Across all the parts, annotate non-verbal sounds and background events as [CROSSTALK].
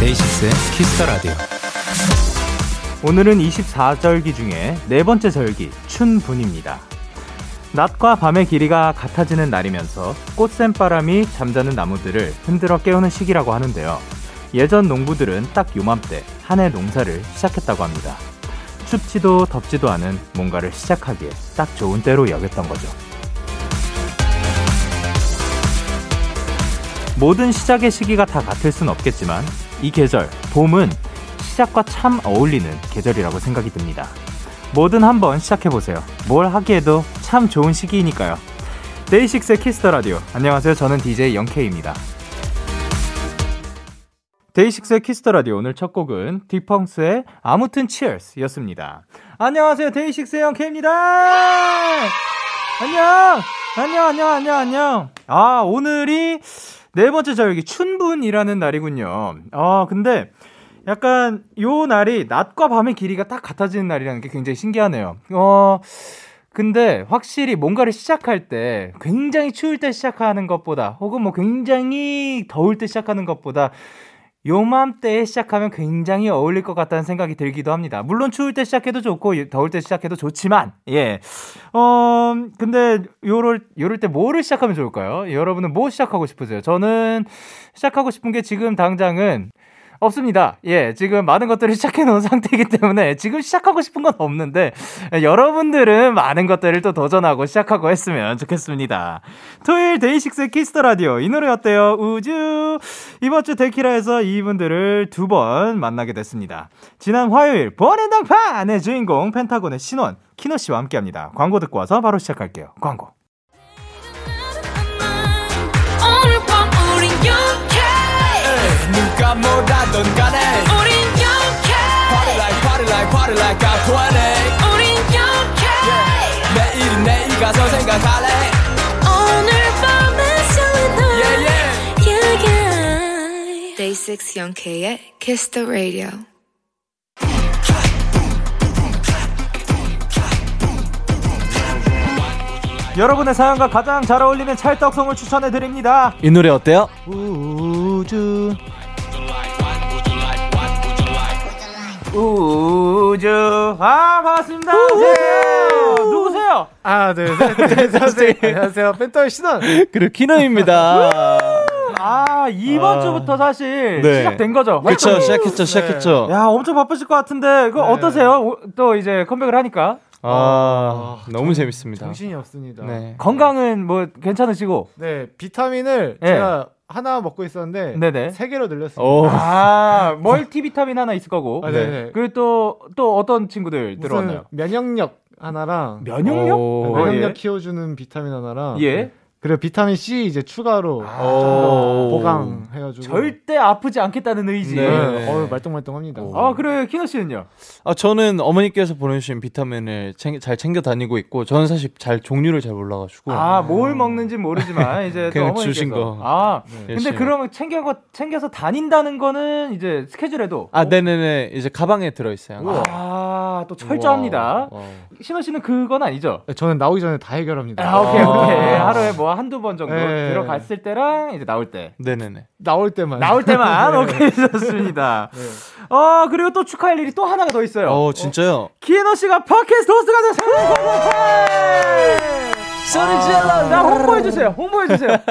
데이식스의 Kiss the Radio. 오늘은 24절기 중에 네 번째 절기, 춘분입니다. 낮과 밤의 길이가 같아지는 날이면서 꽃샘바람이 잠자는 나무들을 흔들어 깨우는 시기라고 하는데요. 예전 농부들은 딱 요맘때 한 해 농사를 시작했다고 합니다. 춥지도 덥지도 않은 뭔가를 시작하기에 딱 좋은 때로 여겼던 거죠. 모든 시작의 시기가 다 같을 순 없겠지만 이 계절, 봄은 시작과 참 어울리는 계절이라고 생각이 듭니다. 뭐든 한번 시작해보세요. 뭘 하기에도 참 좋은 시기이니까요. 데이식스의 Kiss the Radio. 안녕하세요. 저는 DJ 영케이입니다. 데이식스의 Kiss the Radio 오늘 첫 곡은 딕펑스의 아무튼 Cheers 였습니다. 안녕하세요. 데이식스의 영케이입니다. 안녕! 안녕, 안녕, 안녕, 안녕. 아, 오늘이 네 번째 절기 춘분이라는 날이군요. 아, 근데 약간 요 날이 낮과 밤의 길이가 딱 같아지는 날이라는 게 굉장히 신기하네요. 어, 근데 확실히 뭔가를 시작할 때 굉장히 추울 때 시작하는 것보다 혹은 뭐 굉장히 더울 때 시작하는 것보다 요맘때에 시작하면 굉장히 어울릴 것 같다는 생각이 들기도 합니다. 물론 추울 때 시작해도 좋고 더울 때 시작해도 좋지만 예. 어 근데 요럴 요럴 때 뭐를 시작하면 좋을까요? 여러분은 뭐 시작하고 싶으세요? 저는 시작하고 싶은 게 지금 당장은 없습니다. 예, 지금 많은 것들을 시작해 놓은 [LAUGHS] 상태이기 때문에 지금 시작하고 싶은 건 없는데 여러분들은 많은 것들을 또 도전하고 시작하고 했으면 좋겠습니다. 토요일 데이식스 Kiss the Radio 이 노래 어때요? 우주 이번 주 데키라에서 이분들을 두 번 만나게 됐습니다. 지난 화요일 번외당판의 주인공 펜타곤의 신원 키노 씨와 함께합니다. 광고 듣고 와서 바로 시작할게요. 광고. 가 뭐라던 간에 우린 영케 Party like party like party like I'm 20 우린 영케 yeah. 내일은 내일 가서 생각할래 오늘 밤에 설레는 yeah, yeah. yeah, yeah. Day 6 영케의 Kiss the Radio 여러분의 사연과 가장 잘 어울리는 찰떡송을 추천해 드립니다. 이 노래 어때요? 우주 우주 아 [LAUGHS] 반갑습니다 안녕하세요 누구세요? 하나 둘셋 안녕하세요 안녕하세요 펜터의 신원 그리고 키노입니다. 아 이번 아. 주부터 사실 네. 시작된 거죠 그쵸, 시작했죠, 시작했죠. 야 엄청 바쁘실 것 같은데 그 네. 어떠세요? 오- 또 이제 컴백을 하니까 아, 너무 재밌습니다. 정신이 없습니다 네. 건강은 뭐 괜찮으시고 네 비타민을 네. 제가 하나 먹고 있었는데 네네. 세 개로 늘렸습니다 오. [LAUGHS] 아 멀티비타민 하나 있을 거고 아, 네네. 그리고 또또 어떤 친구들 들어왔나요? 면역력 하나랑 면역력? 오. 네, 면역력 예. 키워주는 비타민 하나랑 예. 그리고 비타민 C 이제 추가로 오. 좀더 보강해가지고 절대 아프지 않겠다는 의지. 네. 네. 어우 말똥말똥합니다 아 그래 키노 씨는요? 아, 저는 어머니께서 보내주신 비타민을 챙- 잘 챙겨 다니고 있고, 저는 사실 잘 종류를 잘 몰라가지고. 아뭘 먹는지 모르지만 [LAUGHS] 이제 또 그냥 어머니께서 주신 거. 아 근데 열심히. 그러면 챙겨 챙겨서 다닌다는 거는 이제 스케줄에도 아, 네네네. 이제 가방에 들어 있어요. 아또 철저합니다. 와. 신호 씨는 그건 아니죠? 저는 나오기 전에 다 해결합니다 아 오케이 오케이 아. 하루에 뭐 한두 번 정도 네. 들어갔을 때랑 이제 나올 때 네네네. 나올 때만 나올 때만 [LAUGHS] 네. 오케이 좋습니다. 네. 어 그리고 또 축하할 일이 또 하나가 더 있어요. 어, 진짜요? 기에너 씨가 팟캐스트 호스트가 됐어요. 소리 질러. 나 홍보해 주세요. 홍보해 주세요. [LAUGHS]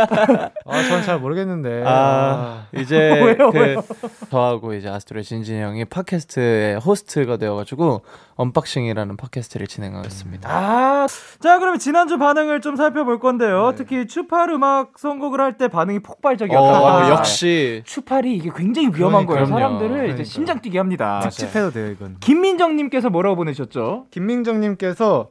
아 저는 잘 모르겠는데 아, 이제 [LAUGHS] 왜요, 그 왜요? 저하고 이제 아스트로의 진진이 형이 팟캐스트의 호스트가 되어가지고 unboxing이라는 팟캐스트를 진행하고 있습니다. 아, 자 그러면 지난주 반응을 좀 살펴볼 건데요. 특히 추팔 음악 선곡을 할 때 반응이 폭발적이었다고 어, 합니다. 역시 추팔이 이게 굉장히 위험한 거예요. 그럼요. 사람들을 이제 그러니까요. 심장 뛰게 합니다. 특집해도 돼요 이건 김민정님께서 뭐라고 보내셨죠? 김민정님께서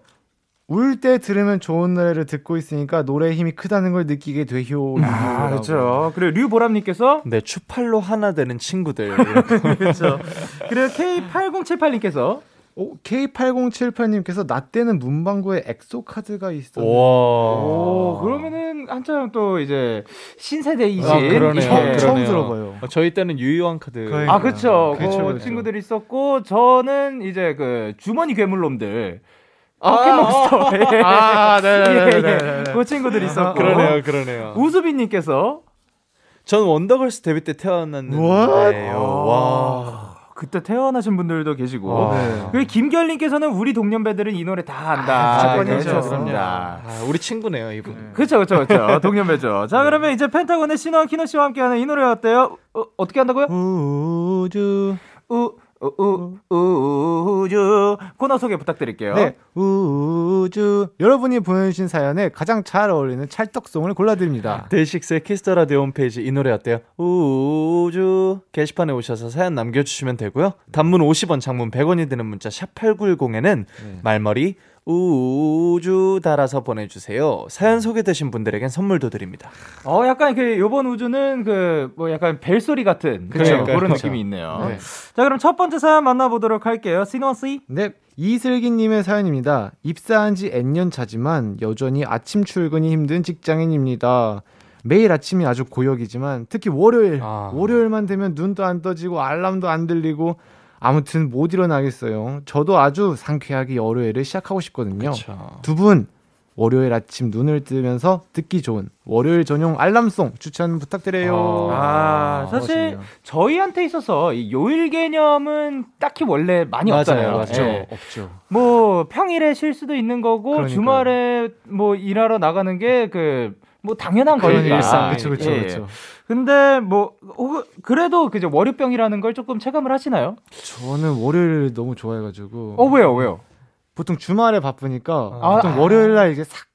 울 때 들으면 좋은 노래를 듣고 있으니까 노래의 힘이 크다는 걸 느끼게 되효. 아, 그렇죠. 그리고 류보람님께서 네 추팔로 하나 되는 친구들 [LAUGHS] 그렇죠. 그리고 K8078님께서 오, K8078님께서 나 때는 문방구에 엑소 카드가 있었는데 와. 오, 그러면은 한참 또 이제 신세대이신 아, 그러네요. 예. 그러네요. 처음 들어봐요. 어, 저희 때는 유희왕 카드. 그러니까. 아, 그쵸. 그 그쵸, 그쵸. 친구들이 있었고, 저는 이제 그 주머니 괴물놈들. 아, 포켓몬스터. 예. 아, 예, 네네네. 예. 그 친구들이 있었고. 그러네요, 그러네요. 우수빈님께서 전 원더걸스 데뷔 때 태어났는데요. 와. 그때 태어나신 분들도 계시고. 와. 네. 그리고 김결님께서는 우리 동년배들은 이 노래 다 안다. 아, 무조건이죠. 해주셨습니다. 아, 우리 친구네요, 이분. 그쵸, 그쵸, 그쵸. 동년배죠. 자, 그러면 이제 펜타곤의 신원 키노 씨와 함께하는 이 노래 어때요? 어, 어떻게 한다고요? 우주. 우, 우, 우, 우주. 코너 소개 부탁드릴게요. 네, 우주. 여러분이 보내주신 사연에 가장 잘 어울리는 찰떡송을 골라드립니다. 데이식스의 Kiss the Radio 홈페이지 이 노래 어때요? 우주 게시판에 오셔서 사연 남겨주시면 되고요. 단문 50원, 장문 100원이 드는 문자 샵 #8910에는 말머리 우주 달아서 보내주세요. 사연 소개되신 분들에겐 선물도 드립니다. 어, 약간 그, 요번 우주는 그, 뭐 약간 벨소리 같은 그쵸, 네, 그런 그쵸. 느낌이 있네요. 네. 자, 그럼 첫 번째 사연 만나보도록 할게요. 시노씨. 네, 이슬기님의 사연입니다. 입사한 지 N년 차지만 여전히 아침 출근이 힘든 직장인입니다. 매일 아침이 아주 고역이지만 특히 월요일, 아. 월요일만 되면 눈도 안 떠지고 알람도 안 들리고 아무튼 못 일어나겠어요. 저도 아주 상쾌하게 월요일을 시작하고 싶거든요. 두 분 월요일 아침 눈을 뜨면서 듣기 좋은 월요일 전용 알람송 추천 부탁드려요. 아, 사실 저희한테 있어서 이 요일 개념은 딱히 원래 많이 맞아요, 없잖아요. 맞죠. 예. 없죠. 뭐 평일에 쉴 수도 있는 거고 그러니까요. 주말에 뭐 일하러 나가는 게 그 뭐 당연한 거니까. 일상. 그쵸, 그쵸, 예. 그쵸. 근데 뭐 그래도 그저 월요병이라는 걸 조금 체감을 하시나요? 저는 월요일 너무 좋아해가지고. 어 왜요 왜요? 보통 주말에 바쁘니까 아, 보통 아. 월요일 날 이제 싹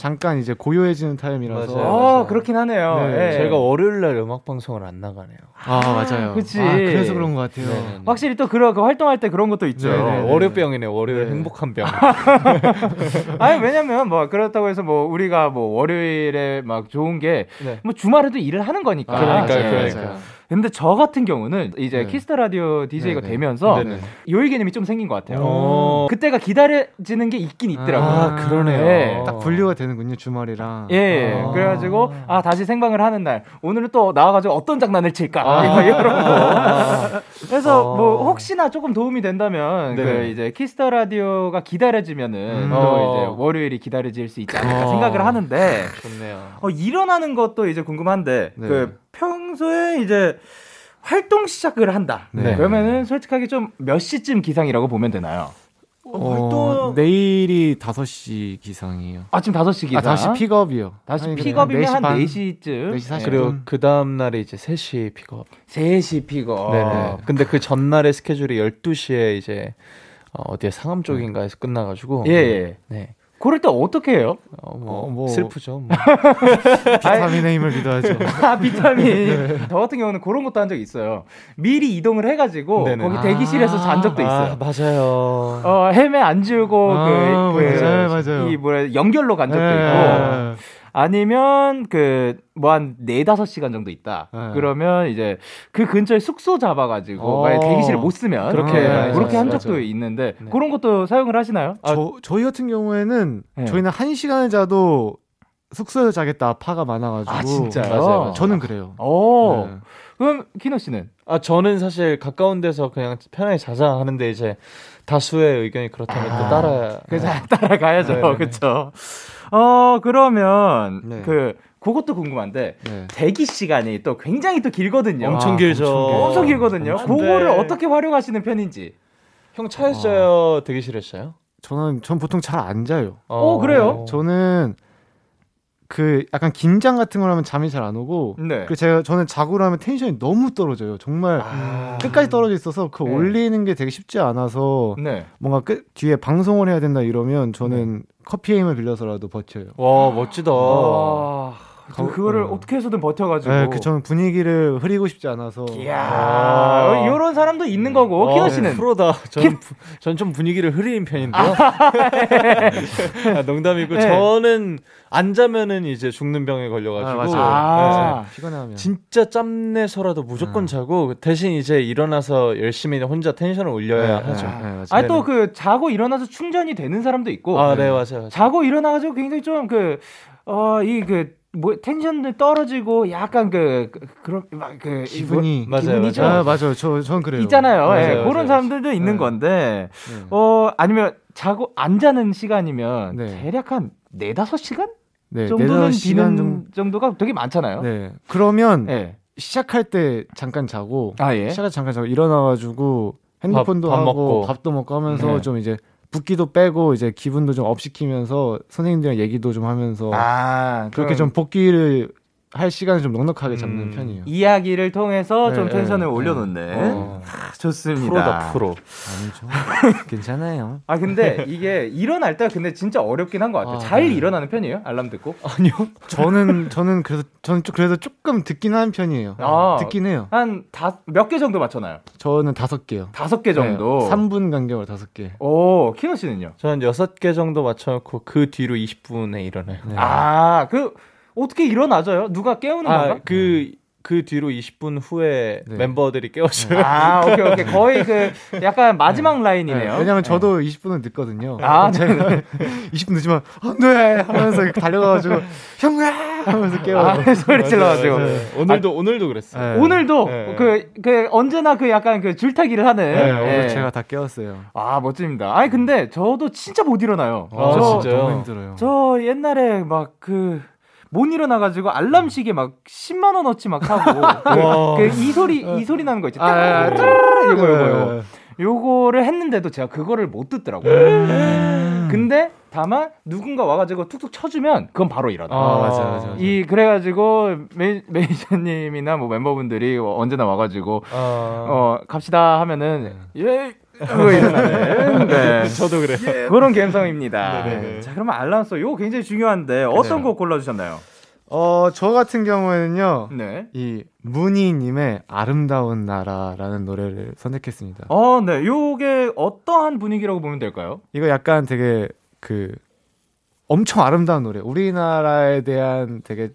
잠깐 이제 고요해지는 타임이라서. 맞아요, 어 맞아요. 그렇긴 하네요. 네, 예. 저희가 월요일 날 음악 방송을 안 나가네요. 아 맞아요. 그치. 아, 그래서 그런 것 같아요. 네네네. 확실히 또 그런 그 활동할 때 그런 것도 있죠. 네, 네, 네. 월요병이네, 월요일 네. 행복한 병. [LAUGHS] 아니 왜냐면 뭐 그렇다고 해서 뭐 우리가 뭐 월요일에 막 좋은 게뭐 네. 주말에도 일을 하는 거니까. 그러니까요, 예. 그러니까요. 근데 저 같은 경우는 이제 네. Kiss the Radio DJ가 네, 네. 되면서 네네. 요일 개념이 좀 생긴 것 같아요. 어. 그때가 기다려지는 게 있긴 있더라고요. 아, 그러네요. 네. 딱 분류가 되는군요 주말이랑. 예, 아. 그래가지고 아 다시 생방을 하는 날 오늘은 또 나와가지고 어떤 장난을 칠까 아. 뭐 이런 거. 그래서 어. 뭐 혹시나 조금 도움이 된다면 그. 이제 Kiss the Radio가 기다려지면은 음. 또 어. 이제 월요일이 기다려질 수 있지 않을까 어. 생각을 하는데 좋네요. 어, 일어나는 것도 이제 궁금한데 네. 그 평소에 이제 활동 시작을 한다. 네. 그러면은 솔직하게 좀 몇 시쯤 기상이라고 보면 되나요? 어, 내일이 5시 기상이에요. 아침 5시 기상. 아, 5시 픽업이요. 다시 아니, 픽업이면 한한 4시 반. 4시쯤. 4시 40 그리고 음. 그 다음 날에 이제 3시 픽업. 3시 픽업. 네네. 근데 그 전날의 스케줄이 12시에 이제 어, 어디에 상암 쪽인가에서 끝나가지고. 예, 예. 네. 그럴 때 어떻게 해요? 어, 뭐, 어, 뭐. 슬프죠. 뭐. [LAUGHS] 비타민의 힘을 믿어야죠. [LAUGHS] 아, 비타민. [LAUGHS] 저 같은 경우는 그런 것도 한 적이 있어요. 미리 이동을 해가지고 네네. 거기 대기실에서 잔 적도 있어요. 아, 맞아요. 어, 헬멧 안 지우고 아, 그, 그 맞아요, 맞아요. 이 뭐야 연결로 간 적도 네. 있고 아니면 그 뭐 한 네 다섯 시간 정도 있다. 네. 그러면 이제 그 근처에 숙소 잡아 가지고 어. 만약 대기실을 못 쓰면 그렇게 네, 그렇게 한. 적도 있는데 네. 그런 것도 사용을 하시나요? 저, 저희 같은 경우에는 네. 저희는 한 시간을 자도 숙소에서 자겠다 파가 많아가지고. 아, 진짜요? 맞아요, 맞아요. 저는 그래요. 오. 네. 그럼 키노 씨는 아, 저는 사실 가까운 데서 그냥 편하게 자자 하는데 이제 다수의 의견이 그렇다면 또 따라. 그래서 따라가야죠. 네네네. 그렇죠. 어 그러면 네. 그 그것도 궁금한데 네. 대기 시간이 또 굉장히 또 길거든요. 엄청 아, 길죠. 엄청. 엄청 길거든요. 안 그거를 돼. 어떻게 활용하시는 편인지. 형 차에서 자요? 대기실에서 자요? 저는 전 보통 잘 안 자요. 어, 그래요? 저는 그 약간 긴장 같은 걸 하면 잠이 잘 안 오고. 네. 그 제가 저는 자고 나면 텐션이 너무 떨어져요. 정말 아. 끝까지 떨어져 있어서 그 네. 올리는 게 되게 쉽지 않아서 네. 뭔가 끝 뒤에 방송을 해야 된다 이러면 저는 커피 에임을 빌려서라도 버텨요. 와, 멋지다. 와, 그, 그거를 어. 떻게 해서든 버텨가지고. 네, 그 저는 분위기를 흐리고 싶지 않아서. 이야, 아~ 이런 사람도 있는 거고 어, 키노 씨는 네, 프로다. 전좀 분위기를 흐리는 편인데요. [LAUGHS] 아, 농담이고 네. 저는 안 자면은 이제 죽는 병에 걸려가지고 아, 네. 피곤하면 진짜 짬내서라도 무조건 음. 자고 대신 이제 일어나서 열심히 혼자 텐션을 올려야 네, 하죠. 네, 아니 또그 자고 일어나서 충전이 되는 사람도 있고. 아, 네 맞아요. 맞아요. 자고 일어나가지고 굉장히 좀그 어 이 그 뭐 텐션도 떨어지고 약간 그, 그 그런 막그 기분이 뭐, 맞아요, 기분이죠. 맞아요. 아, 맞아요. 저전 그래요. 있잖아요. 맞아요, 예, 맞아요, 그런 사람들도 있는 네. 건데 네. 어 아니면 자고 안 자는 시간이면 네. 대략 한 네다섯 시간 네, 정도는 비는 정... 정도가 되게 많잖아요. 네. 그러면 네. 시작할 때 잠깐 자고 아, 예? 시작할 때 잠깐 자고 일어나 가지고 핸드폰도 밥, 밥 하고 먹고. 밥도 먹고 하면서 네. 좀 이제 붓기도 빼고 이제 기분도 좀 업시키면서 선생님들이랑 얘기도 좀 하면서 아, 그렇게 좀 복귀를 할 시간을 좀 넉넉하게 잡는 음, 편이에요. 이야기를 통해서 네, 좀 텐션을 네, 올려놓는. 어. 아, 좋습니다. 프로다 프로. 아니죠. [LAUGHS] 괜찮아요. 아 근데 이게 일어날 때 근데 진짜 어렵긴 한 것 같아요. 아, 잘 네. 일어나는 편이에요? 알람 듣고? [LAUGHS] 아니요. 저는 [LAUGHS] 저는 그래서 저는 좀 그래도 조금 듣긴 하는 편이에요. 아, 듣긴 해요. 한 몇 개 정도 맞춰나요? 저는 다섯 개요. 다섯 개 정도. 네, 3분 간격으로 다섯 개. 오 키노 씨는요? 저는 여섯 개 정도 맞춰놓고 그 뒤로 20분에 일어나요. 네. 아그 어떻게 일어나져요? 누가 깨우는 아, 건가? 그, 그 뒤로 20분 후에 네. 멤버들이 깨워줘요. 아, 오케이, 오케이. 거의 그 약간 마지막 네. 라인이네요. 네. 왜냐면 저도 20분은 늦거든요. 아, 제가 [LAUGHS] 20분 늦으면, 안 돼! 하면서 달려가가지고, 형아! 하면서 깨워. 아, [LAUGHS] 소리 질러가지고. 오늘도, 아, 오늘도 그랬어요. 오늘도 그, 그, 언제나 그 약간 그 줄타기를 하는. 네, 오늘 제가 다 깨웠어요. 아, 멋집니다. 아니, 근데 저도 진짜 못 일어나요. 아, 저, 진짜요? 너무 힘들어요. 저 옛날에 막 그, 못 일어나가지고 알람 시계 막 10만 원 어치 막 하고 [LAUGHS] 그, 이 소리 이 소리 나는 거 있죠. 아, 아, 아, 이거 이거 이거. 요거를 했는데도 제가 그거를 못 듣더라고요. 음. 근데 다만 누군가 와가지고 툭툭 쳐주면 그건 바로 일어나. 아, 맞아, 맞아, 맞아. 이 그래가지고 매, 매니저님이나 뭐 멤버분들이 언제나 와가지고 어, 어 갑시다 하면은 네. 예 그거 일어나네. 네. [LAUGHS] 저도 그래요. 예. 그런 감성입니다. 네네. 자, 그러면 알람소 이거 굉장히 중요한데 어떤 곡 골라주셨나요? 어, 저 같은 경우에는요. 네. 이 무니님의 아름다운 나라라는 노래를 선택했습니다. 어, 네. 요게 어떠한 분위기라고 보면 될까요? 이거 약간 되게 그 엄청 아름다운 노래. 우리나라에 대한 되게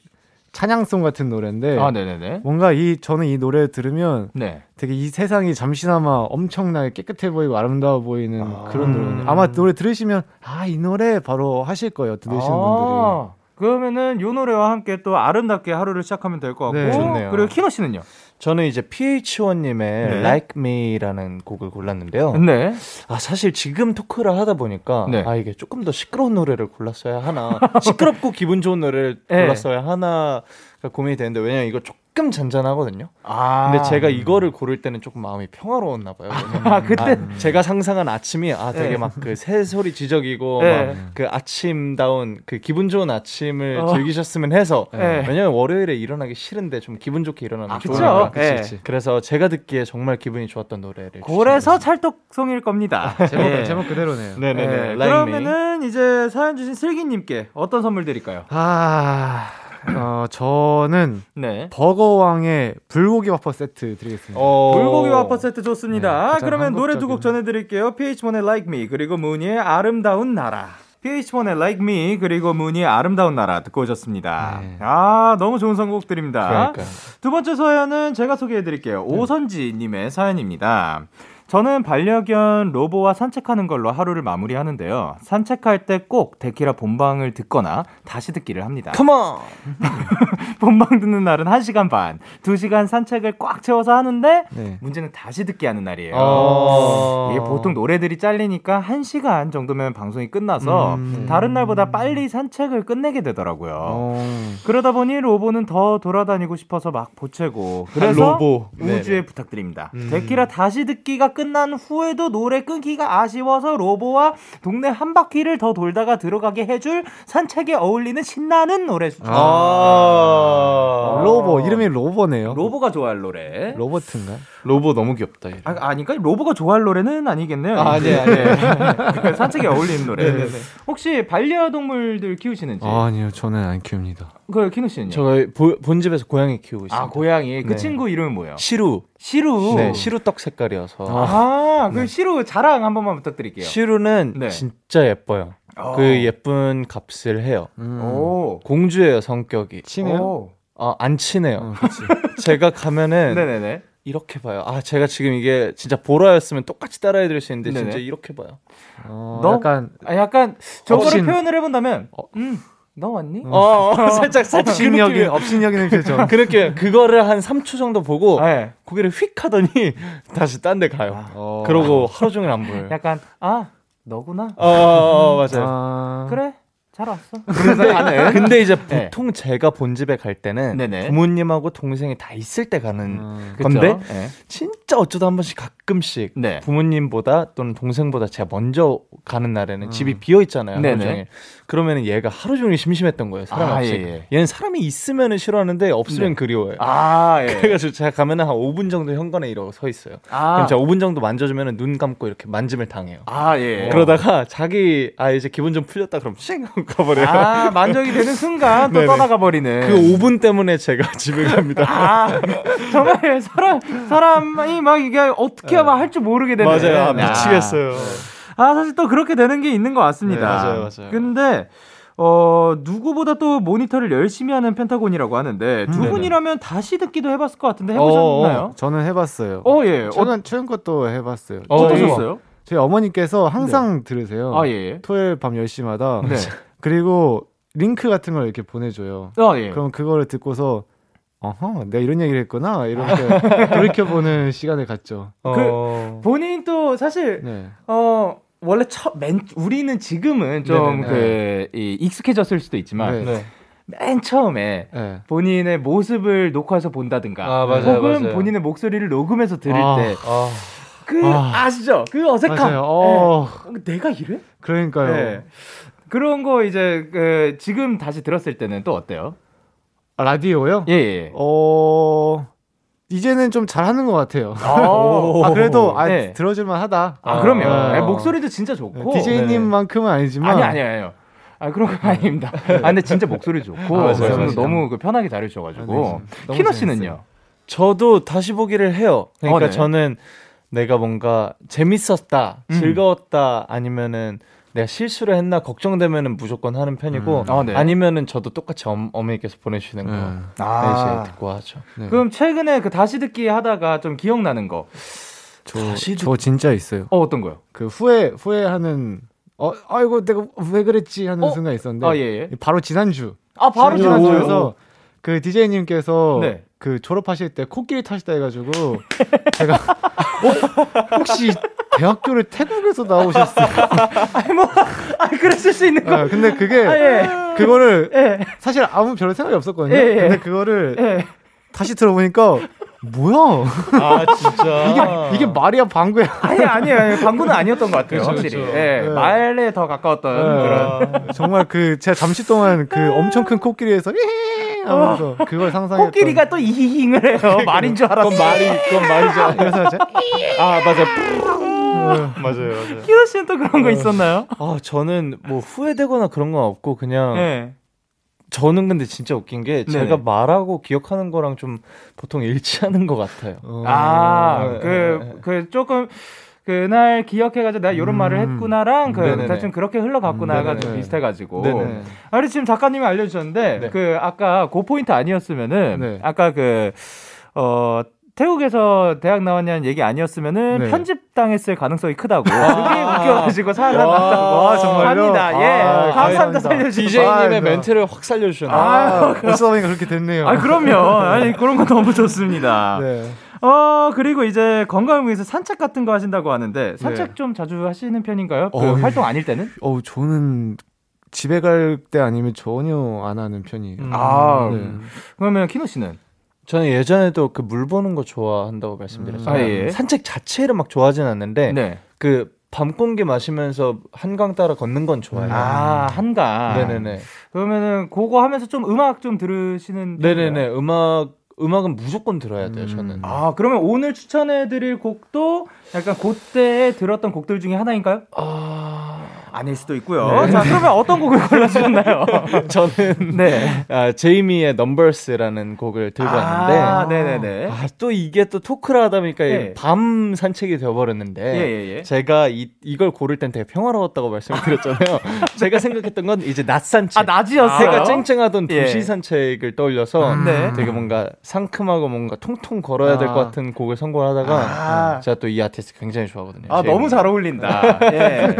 찬양송 같은 노래인데 아, 네네네. 뭔가 이 저는 이 노래 들으면 네. 되게 이 세상이 잠시나마 엄청나게 깨끗해 보이고 아름다워 보이는 아~ 그런 노래인데 아마 노래 들으시면 아 이 노래 바로 하실 거예요 들으시는 아~ 분들이 그러면은 이 노래와 함께 또 아름답게 하루를 시작하면 될 것 같고 네, 좋네요. 그리고 키노 씨는요? 저는 이제 PH1님의 네. Like Me라는 곡을 골랐는데요. 네. 아 사실 지금 토크를 하다 보니까 네. 아 이게 조금 더 시끄러운 노래를 골랐어야 하나, 시끄럽고 기분 좋은 노래를 네. 골랐어야 하나 고민이 되는데 왜냐면 이거 조금 잔잔하거든요. 아. 근데 제가 이거를 고를 때는 조금 마음이 평화로웠나 봐요. 아, 그때 아, 제가 상상한 아침이 아 되게 네. 막그 새소리 지적이고 네. 막그 아침다운 그 기분 좋은 아침을 어. 즐기셨으면 해서 네. 왜냐면 월요일에 일어나기 싫은데 좀 기분 좋게 일어나면 아, 좋으니까. 네. 그래서 제가 듣기에 정말 기분이 좋았던 노래를. 그래서 찰떡송일 겁니다. 제목, 네. 제목 그대로네요. 네네네. 네. 그러면은 이제 사연 주신 슬기님께 어떤 선물 드릴까요? 아. 어, 저는 네. 버거왕의 불고기 와퍼 세트 드리겠습니다. 어... 불고기 와퍼 세트 좋습니다. 네, 그러면 노래 두 곡 전해드릴게요. PH1의 Like Me 그리고 무늬의 아름다운 나라. PH1의 Like Me 그리고 무늬의 아름다운 나라 듣고 오셨습니다. 네. 아 너무 좋은 선곡들입니다. 그러니까요. 두 번째 사연은 제가 소개해드릴게요. 네. 오선지님의 사연입니다. 저는 반려견 로보와 산책하는 걸로 하루를 마무리하는데요. 산책할 때 꼭 데키라 본방을 듣거나 다시 듣기를 합니다. 컴온! [LAUGHS] 본방 듣는 날은 1시간 반, 2시간 산책을 꽉 채워서 하는데 네. 문제는 다시 듣기 하는 날이에요. 어... 이게 보통 노래들이 잘리니까 1시간 정도면 방송이 끝나서 음... 다른 날보다 빨리 산책을 끝내게 되더라고요. 어... 그러다 보니 로보는 더 돌아다니고 싶어서 막 보채고 그래서 로보. 우주에 네네. 부탁드립니다. 음... 데키라 다시 듣기가 끝난 후에도 노래 끊기가 아쉬워서 로보와 동네 한 바퀴를 더 돌다가 들어가게 해줄 산책에 어울리는 신나는 노래 추천. 아~ 로보 이름이 로보네요. 로보가 좋아할 노래. 로버트인가? 로보 너무 귀엽다. 얘. 아, 아니까 로보가 좋아할 노래는 아니겠네요. 아, 네, 아니. [LAUGHS] 그 산책에 어울리는 노래. 네네네. 혹시 반려동물들 키우시는지? 아, 아니요, 저는 안 키웁니다. 그 키누 씨는요? 저 보- 본집에서 고양이 키우고 있습니다. 아 고양이. 그 네. 친구 이름은 뭐예요? 시루. 시루. 네, 시루 떡 색깔이어서. 아, 그 시루 자랑 한 번만 부탁드릴게요. 시루는 네. 진짜 예뻐요. 어. 그 예쁜 값을 해요. 음. 오. 공주예요 성격이. 친해요? 오. 아, 안 친해요. 어. [LAUGHS] 제가 가면은 네네네. 이렇게 봐요. 아, 제가 지금 이게 진짜 보라였으면 똑같이 따라해 드릴 수 있는데 네네. 진짜 이렇게 봐요. 어, 너? 약간 아, 약간 저거를 업신. 표현을 해본다면, 음, 너 왔니? 어, 어, 살짝 살짝 그 업신여긴. 업신여기는 표정. [LAUGHS] 그 느낌. 그거를 한 3초 정도 보고 네. 고개를 휙 하더니 [LAUGHS] 다시 딴 데 가요. 어. 그러고 하루 종일 안 보여요. 약간 아 너구나. 어, 어, 어, 맞아요. 아, 그래 잘 왔어. 근데, [LAUGHS] 근데 이제 네. 보통 제가 본 집에 갈 때는 네네. 부모님하고 동생이 다 있을 때 가는 음. 건데 그쵸? 네. 진짜 어쩌다 한 번씩 가 끔씩 네. 부모님보다 또는 동생보다 제가 먼저 가는 날에는 집이 비어 있잖아요. 하루 음. 종일. 그러면은 얘가 하루 종일 심심했던 거예요. 사람 아, 없이. 예, 예. 얘는 사람이 있으면은 싫어하는데 없으면 네. 그리워요. 아 예. 그래가지고 제가 가면은 한 5분 정도 현관에 이러고 서 있어요. 아, 그럼 제가 5분 정도 만져주면은 눈 감고 이렇게 만짐을 당해요. 아 예. 그러다가 자기 아 이제 기분 좀 풀렸다 그럼 쉥 하고 가버려요. 아 만족이 되는 순간 또. [LAUGHS] 떠나가 버리는. 그 5분 때문에 제가 [LAUGHS] 집에 갑니다. 아 정말 사람 사람이 막 이게 어떻게 하면 할줄 모르게 되는. 맞아요. 아, 아. 미치겠어요. 아 사실 또 그렇게 되는 게 있는 것 같습니다. 네, 맞아요, 맞아요. 근데 어 누구보다 또 모니터를 열심히 하는 펜타곤이라고 하는데 두 네네. 분이라면 다시 듣기도 해봤을 것 같은데 해보셨나요? 저는 해봤어요. 어, 예. 어, 최근 최근 것도 해봤어요. 어, 어떠셨어요? 저희 어머니께서 항상 들으세요. 아 예. 토요일 밤 10시마다. 네. 그리고 링크 같은 걸 이렇게 보내줘요. 아 예. 그럼 그거를 듣고서 어허, 내가 이런 얘기를 했구나. 이렇게 [LAUGHS] 돌이켜보는 시간을 갖죠. 어... 본인 또 사실 네. 어 원래 첫맨 우리는 지금은 좀 네네네. 그이 익숙해졌을 수도 있지만 네. 네. 맨 처음에 네. 본인의 모습을 녹화해서 본다든가 아, 맞아요, 혹은 맞아요. 본인의 목소리를 녹음해서 들을 아, 때 아, 그 아. 아. 시죠그 어색함. 맞아요. 어, 네. 내가 이래? 그러니까요. 네. 그런 거 이제 그 지금 다시 들었을 때는 또 어때요? 아, 라디오요? 예. 예. 어, 이제는 좀 잘하는 것 같아요. 어. [LAUGHS] 아, 그래도 아, 네. 들어줄만 하다. 아, 그럼요. 네. 아니, 목소리도 진짜 좋고. DJ님만큼은 아니지만. 아니 아니 아니요. 아 그런 거 아닙니다. [LAUGHS] 아 근데 진짜 목소리 좋고 아, 맞아요, 맞아요. 너무 그 편하게 잘해주셔가지고 아, 네, 재밌어요. 씨는요? 저도 다시 보기를 해요. 그러니까 어, 네. 저는 내가 뭔가 재밌었다, 음. 즐거웠다, 아니면은 내가 실수를 했나 걱정되면은 무조건 하는 편이고 음. 아, 네. 아니면은 저도 똑같이 엄, 어머니께서 보내주시는 거 네. 아. 이제 듣고 하죠. 네. 그럼 최근에 그 다시 듣기 하다가 좀 기억나는 거. 저, 다시 저 진짜 있어요. 어 어떤 거요? 그 후회 후회하는 어 아이고 내가 왜 그랬지 하는 어? 순간 있었는데 아 예. 예. 바로 지난주 아 바로 지난주에서 지난주에서. 그 DJ님께서 네. 그 졸업하실 때 코끼리 타시다 해가지고 [LAUGHS] 제가 어? 혹시 대학교를 태국에서 나오셨어요? 아 그랬을 수 있는 거. 아, 근데 그게 아 예. 그거를 예. 사실 아무 별 생각이 없었거든요. 예, 예. 근데 그거를 예. 다시 들어보니까 뭐야 아 진짜 [LAUGHS] 이게 이게 말이야 방구야. 아니 아니에요. 아니, 방구는 아니었던 것 같아요. 그쵸, 확실히. 그쵸. 예. 네. 말에 더 가까웠던 그런. 네. 정말 그 제가 잠시 동안 그 엄청 큰 코끼리에서 이 [LAUGHS] 하면서 그걸 상상했던 코끼리가 또 이히힝을 해요. 말인 줄 알았어. 그건 말이 그건 말이죠. 그래서 제가 아 맞아. 맞아요, 맞아요. 키노 씨는 또 그런 거 있었나요? 아 저는 뭐 후회되거나 그런 건 없고 그냥 예. 저는 근데 진짜 웃긴 게 네네. 제가 말하고 기억하는 거랑 좀 보통 일치하는 것 같아요. 어, 아, 네, 그, 네, 그 조금 그날 기억해가지고 내가 이런 음. 말을 했구나랑 그 네네네. 대충 그렇게 흘러갔구나가 음, 좀. 비슷해가지고. 네네. 아, 그리고 지금 작가님이 알려주셨는데 네. 그 아까 그 포인트 아니었으면은 네. 아까 그 어. 태국에서 대학 나왔냐는 얘기 아니었으면은 네. 편집 당했을 가능성이 크다고. 그게 웃겨가지고 살아났다고 와, 정말요? 합니다. 예. 아, 감사합니다. 살려주셔서. DJ님의 아, 멘트를 확 살려주셨네요. 아, 어쩌다 보니까 그렇게 됐네요. 아, 그럼요. 아니, 그런 거 너무 좋습니다. 네. 어, 그리고 이제 건강을 위해서 산책 같은 거 하신다고 하는데, 산책 네. 좀 자주 하시는 편인가요? 그 어이. 활동 아닐 때는? 어, 저는 집에 갈 때 아니면 전혀 안 하는 편이에요. 음. 아, 네. 그러면 키노 씨는? 저는 예전에도 그 물 보는 거 좋아한다고 말씀드렸잖아요. 아, 예. 산책 자체를 막 좋아하진 않는데 네. 그 밤공기 마시면서 한강 따라 걷는 건 좋아해요. 아, 한강. 네네네. 그러면은 그거 하면서 좀 음악 좀 들으시는. 편인가요? 네네네. 음악 음악은 무조건 들어야 돼요, 저는. 아, 그러면 오늘 추천해드릴 곡도 약간 그때 들었던 곡들 중에 하나인가요? 아, 아닐 수도 있고요. 자, 그러면 어떤 곡을 [LAUGHS] 골라주셨나요? 저는 [LAUGHS] 네. 아, 제이미의 Numbers라는 곡을 들고 왔는데 아, 네네네. 아, 또 이게 또 토크를 하다 보니까 네. 밤 산책이 되어버렸는데 예, 예, 예. 제가 이, 이걸 고를 땐 되게 평화로웠다고 말씀을 드렸잖아요. [LAUGHS] 제가 생각했던 건 이제 낮 산책. 아, 낮이었어요? 해가 쨍쨍하던 예. 2시 산책을 떠올려서 네. 되게 뭔가 상큼하고 뭔가 통통 걸어야 될것 아. 같은 곡을 선곡하다가 아. 제가 또 이 아티스트 굉장히 좋아하거든요. 아, 제이미. 너무 잘 어울린다. 예.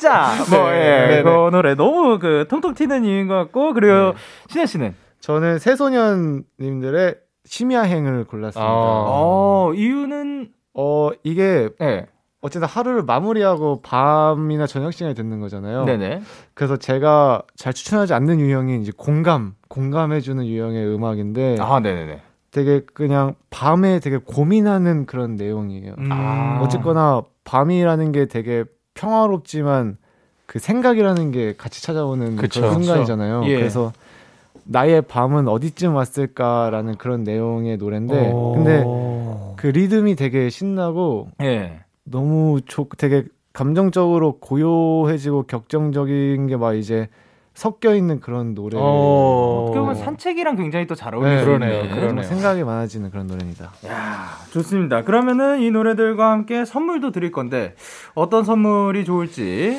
숫자. [LAUGHS] 뭐, 예. 네, 네. 그 노래 너무 그 통통 튀는 이유인 것 같고, 그리고 네. 신혜 씨는? 저는 새소년님들의 심야행을 골랐습니다. 아. 어, 이유는, 어 이게 예. 어쨌든 하루를 마무리하고 밤이나 저녁 시간에 듣는 거잖아요. 네네. 그래서 제가 잘 추천하지 않는 유형이 이제 공감, 공감해주는 유형의 음악인데 아, 네네네. 되게 그냥 밤에 되게 고민하는 그런 내용이에요. 음. 아. 어쨌거나 밤이라는 게 되게 평화롭지만 그 생각이라는 게 같이 찾아오는 그쵸. 그런 순간이잖아요. 예. 그래서 나의 밤은 어디쯤 왔을까라는 그런 내용의 노래인데 오. 근데 그 리듬이 되게 신나고 예. 너무 좋 되게 감정적으로 고요해지고 격정적인 게 막 이제 섞여 있는 그런 노래. 어. 어떻게 보면 산책이랑 굉장히 또 잘 어울리는 네, 그러네요, 노래네. 그러네요. 생각이 많아지는 그런 노래입니다. 야, 좋습니다. 그러면은 이 노래들과 함께 선물도 드릴 건데 어떤 선물이 좋을지.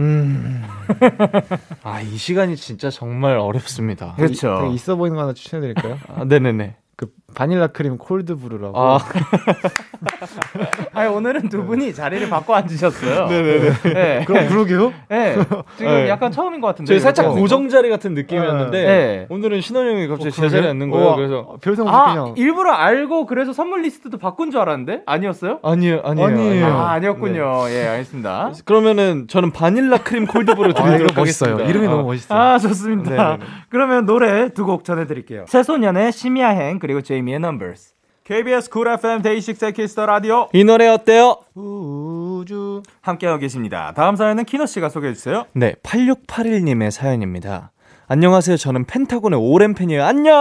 음. [LAUGHS] 아, 이 시간이 진짜 정말 어렵습니다. 그렇죠. 있어 보이는 거 하나 추천해 드릴까요? 아, 네 네 네. 그 바닐라 크림 cold brew라고. 아, [LAUGHS] 아니 오늘은 두 분이 자리를 바꿔 앉으셨어요. 네네네. 네. 그럼 그러게요? 네. [LAUGHS] 지금 네. 약간 처음인 것 같은데. 저희 살짝. 고정 자리 같은 느낌이었는데 네. 오늘은 신원 형이 갑자기 어, 제 자리에? 앉는 거예요. 어, 그래서 별 생각 아 없이 그냥. 일부러 알고 그래서 선물 리스트도 바꾼 줄 알았는데 아니었어요? 아니에요, 아니에요. 아니에요. 아 아니었군요. 예 알겠습니다. [LAUGHS] 그러면 저는 바닐라 크림 cold brew 아, 드리도록. 하겠습니다. 이름이 어. 너무 멋있어요. 아 좋습니다. 네네네. 그러면 노래 두 곡 전해드릴게요. 새소년의 심야행 그리고 제이미의 Numbers. KBS Cool FM 데이식스 Kiss the Radio 이 노래 어때요? 우주. 함께하고 계십니다. 다음 사연은 키노 씨가 소개해 주세요. 네, 8681님의 사연입니다. 안녕하세요. 저는 펜타곤의 오랜 팬이에요. 안녕!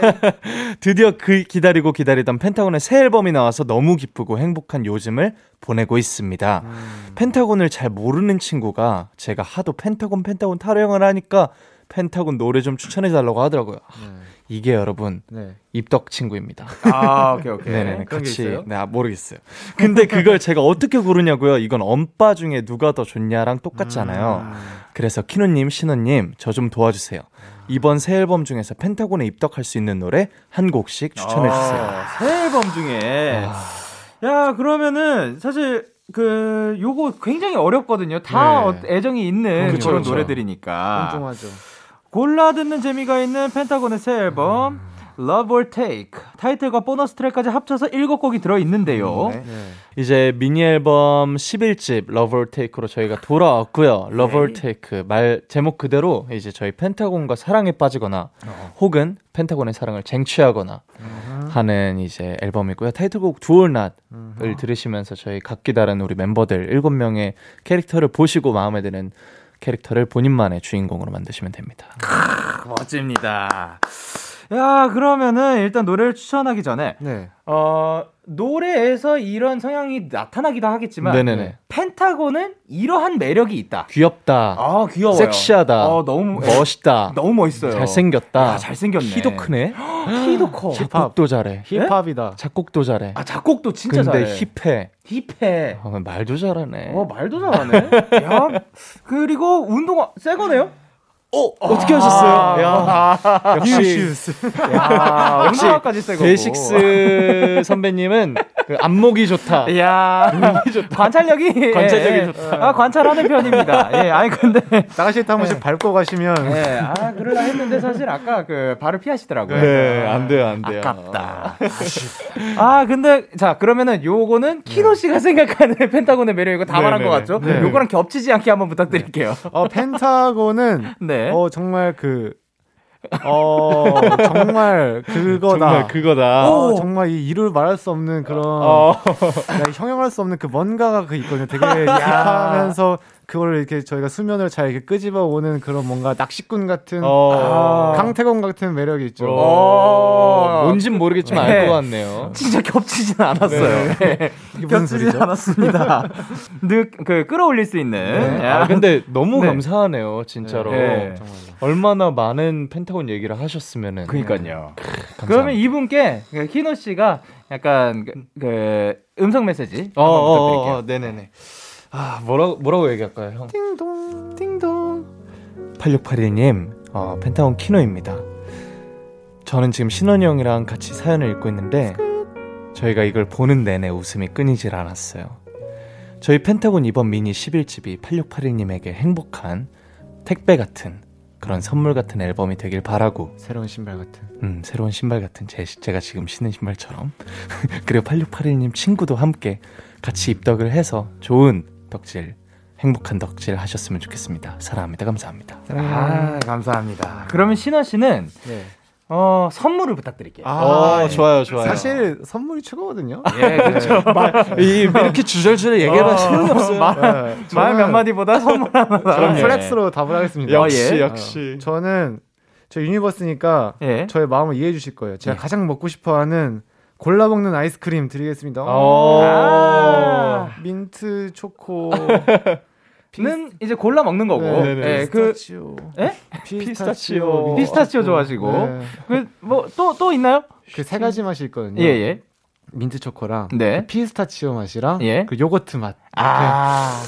[LAUGHS] 드디어 그 기다리고 기다리던 펜타곤의 새 앨범이 나와서 너무 기쁘고 행복한 요즘을 보내고 있습니다. 펜타곤을 잘 모르는 친구가 제가 하도 펜타곤 펜타곤 타령을 하니까 펜타곤 노래 좀 추천해 달라고 하더라고요. 이게 여러분 네. 입덕 친구입니다. 아 오케이 오케이. 게 같이? 네 아, 모르겠어요. 근데 그걸 제가 어떻게 고르냐고요? 이건 엄빠 중에 누가 더 좋냐랑 똑같잖아요. 그래서 키노님, 신호님 저 좀 도와주세요. 이번 새 앨범 중에서 펜타곤에 입덕할 수 있는 노래 한 곡씩 추천해 주세요. 아, 새 앨범 중에 야 그러면은 사실 그 요거 굉장히 어렵거든요. 다 네. 어- 애정이 있는 그쵸, 그런 그쵸. 노래들이니까 뚱뚱하죠. 골라 듣는 재미가 있는 펜타곤의 새 앨범 Love or Take 타이틀과 보너스 트랙까지 합쳐서 7곡이 들어 있는데요. 네. 네. 이제 미니 앨범 11집 Love or Take로 저희가 돌아왔고요. Love or Take 말 제목 그대로 이제 저희 펜타곤과 사랑에 빠지거나 혹은 펜타곤의 사랑을 쟁취하거나 하는 이제 앨범이고요. 타이틀곡 Do or Not을 들으시면서 저희 각기 다른 우리 멤버들 7명의 캐릭터를 보시고 마음에 드는 캐릭터를 본인만의 주인공으로 만드시면 됩니다. 멋집니다. 야 그러면은 일단 노래를 추천하기 전에 네. 어 노래에서 이런 성향이 나타나기도 하겠지만 네네네. 펜타곤은 이러한 매력이 있다. 귀엽다. 아 귀여워요. 섹시하다. 어 너무 멋있다. [LAUGHS] 너무 멋있어요. 잘생겼다. 야, 잘생겼네. 키도 크네. 키도 커. [GASPS] 작곡도 잘해. 힙합이다. 작곡도 잘해. 아 작곡도 진짜 근데 잘해. 힙해. 힙해. 어, 말도 잘하네. 어 말도 잘하네. 야 [LAUGHS] 그리고 운동화 새 거네요? 어, 어떻게 하셨어요? 야, 역시 야 역시. 데이식스 [LAUGHS] 선배님은 그 안목이 좋다. 야 관찰력이 관찰력이 예, 좋다. 아 관찰하는 편입니다. 예, 아니 근데 나가실 때한 번씩 밟고 가시면 예, 아 그러려 했는데 사실 아까 그 발을 피하시더라고요. 네, 안 돼요, 안 돼요. 아깝다. 아 근데 자 그러면은 요거는 키노 씨가 [LAUGHS] 생각하는 펜타곤의 매력이고 다 네, 말한 네, 것 네. 같죠? 네. 요거랑 겹치지 않게 한번 부탁드릴게요. 어 펜타곤은 [LAUGHS] 네. 어 정말 그 어, [LAUGHS] 정말 그거다. 정말 그거다. 어, 정말 이 이를 말할 수 없는 그런 어. 야, 형용할 수 없는 그 뭔가가 그 있거든요. 되게 [LAUGHS] 딥하면서 그걸 이렇게 저희가 수면을 잘 이렇게 끄집어 오는 그런 뭔가 낚시꾼 같은 어. 강태공 같은 매력이 있죠. 어. 뭔진 모르겠지만 네. 알것 같네요. [LAUGHS] 진짜 겹치진 않았어요. 네. [LAUGHS] 이게 무슨 겹치진? 않았습니다. [LAUGHS] 느, 그 끌어올릴 수 있는. 네. 야. 아, 근데 너무 네. 감사하네요, 진짜로. 네. 얼마나 많은 펜타곤 얘기를 하셨으면은. 그니까요. 그러면 이분께 그 키노 씨가 약간 그, 그 음성 메시지 어, 한번 어, 부탁드릴게요. 어, 어, 네네네. 아, 뭐라고, 뭐라고 얘기할까요, 형? 띵동 띵동 8681님, 어, 펜타곤 키노입니다. 저는 지금 신원이 형이랑 같이 사연을 읽고 있는데, 저희가 이걸 보는 내내 웃음이 끊이질 않았어요. 저희 펜타곤 이번 미니 11집이 8681님에게 행복한 택배 같은 그런 선물 같은 앨범이 되길 바라고, 새로운 신발 같은. 음, 새로운 신발 같은 제, 제가 지금 신는 신발처럼. [LAUGHS] 그리고 8681님 친구도 함께 같이 입덕을 해서 좋은 덕질, 행복한 덕질 하셨으면 좋겠습니다. 사랑합니다. 감사합니다. 아, 감사합니다. 그러면 신원 씨는 네. 어, 선물을 부탁드릴게요. 어, 좋아요, 좋아요. 사실 선물이 최고거든요. 예, 그렇죠. 이, 이렇게 주절주절 얘기하면 어, 소용이 없어요. 말, 네, 말 저는- 몇 마디보다 선물 하나. 저는 예. flex로 답을 하겠습니다. 역시, 예. 역시. 어, 저는 저 유니버스니까 예. 저의 마음을 이해해 주실 거예요. 제가 예. 가장 먹고 싶어하는 골라 먹는 아이스크림 드리겠습니다. 어. 아. 민트 초코 [LAUGHS] 는 이제 골라 먹는 거고. 네, 네, 네. 예, 그 피스타치오. 예? 피스타치오. 피스타치오 좋아하시고. 네. 그뭐 또 또 있나요? 그 세 가지 맛이 있거든요. 예, 예. 민트 초코랑 네. 그 피스타치오 맛이랑 예. 그 요거트 맛. 아.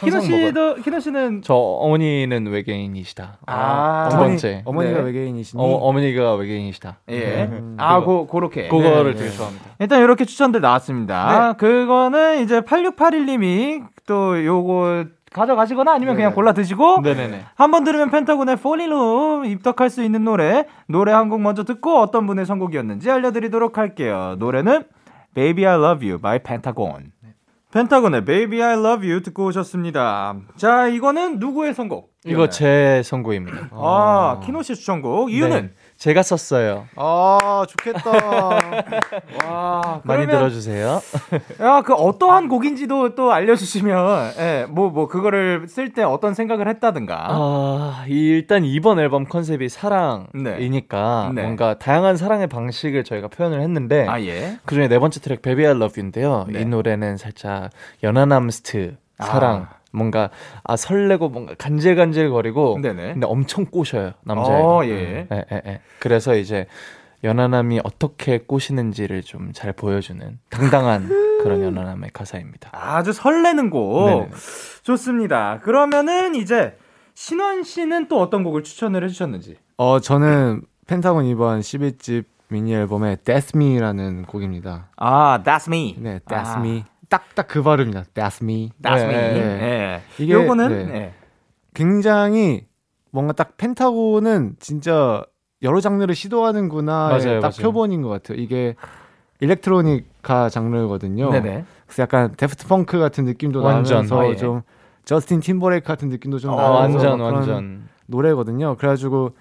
키노 씨도 키노 씨는 저 어머니는 외계인이시다. 아. 두 어머니- 번째. 어머니 가 네. 외계인이시니 어, 어머니가 외계인이시다. 예. 음, 아. 고 고렇게. 그거를 네, 되게 네. 좋아합니다. 일단 이렇게 추천들 나왔습니다. 그거는 이제 8681님이 또 요거 가져가시거나 아니면 네. 그냥 골라 드시고 네네네. 한번 들으면 펜타곤의 Fall in Love 입덕할 수 있는 노래 노래 한 곡 먼저 듣고 어떤 분의 선곡이었는지 알려드리도록 할게요. 노래는 Baby I Love You by Pentagon. 펜타곤의 Baby I Love You 듣고 오셨습니다. 자 이거는 누구의 선곡? 이거 제 선곡입니다. 아 키노 씨 추천곡 이유는 네, 제가 썼어요. 아 좋겠다. [LAUGHS] 와 많이 들어주세요. 야, 그 어떠한 곡인지도 또 알려주시면, 예, 뭐, 뭐, 그거를 쓸 때 어떤 생각을 했다든가. 아, 이- 일단 이번 앨범 컨셉이 사랑이니까 네. 뭔가 다양한 사랑의 방식을 저희가 표현을 했는데 아, 예. 그중에 네 번째 트랙 Baby I Love You인데요. 네. 이 노래는 살짝 연하남 스트 사랑 아. 뭔가 아 설레고 뭔가 간질간질거리고 네네. 근데 엄청 꼬셔요 남자애가. 어, 예. 예, 예, 예. 그래서 이제 연하남이 어떻게 꼬시는지를 좀 잘 보여주는 당당한 [LAUGHS] 그런 연하남의 가사입니다. 아주 설레는 곡. 네네. 좋습니다. 그러면은 이제, 신원 씨는 또 어떤 곡을 추천을 해주셨는지. 어 저는 펜타곤 이번 11집 미니 앨범의 That's Me라는 곡입니다. 아, That's Me. 네, That's 아, Me. 딱 딱 그 발음이다. That's Me. That's Me. 네, 예. 네. 이게, 요거는, 네. 예. 굉장히 뭔가 딱 펜타곤은 진짜 여러 장르를 시도하는구나 맞아요, 딱 맞아요. 표본인 것 같아요. 이게 일렉트로니카 장르거든요. 네네. 그래서 약간 Daft Punk 같은 느낌도 완전. 나면서 아, 예. 좀 저스틴 팀버레이크 같은 느낌도 좀 어, 나면서 완전 그런 완전 노래거든요. 그래가지고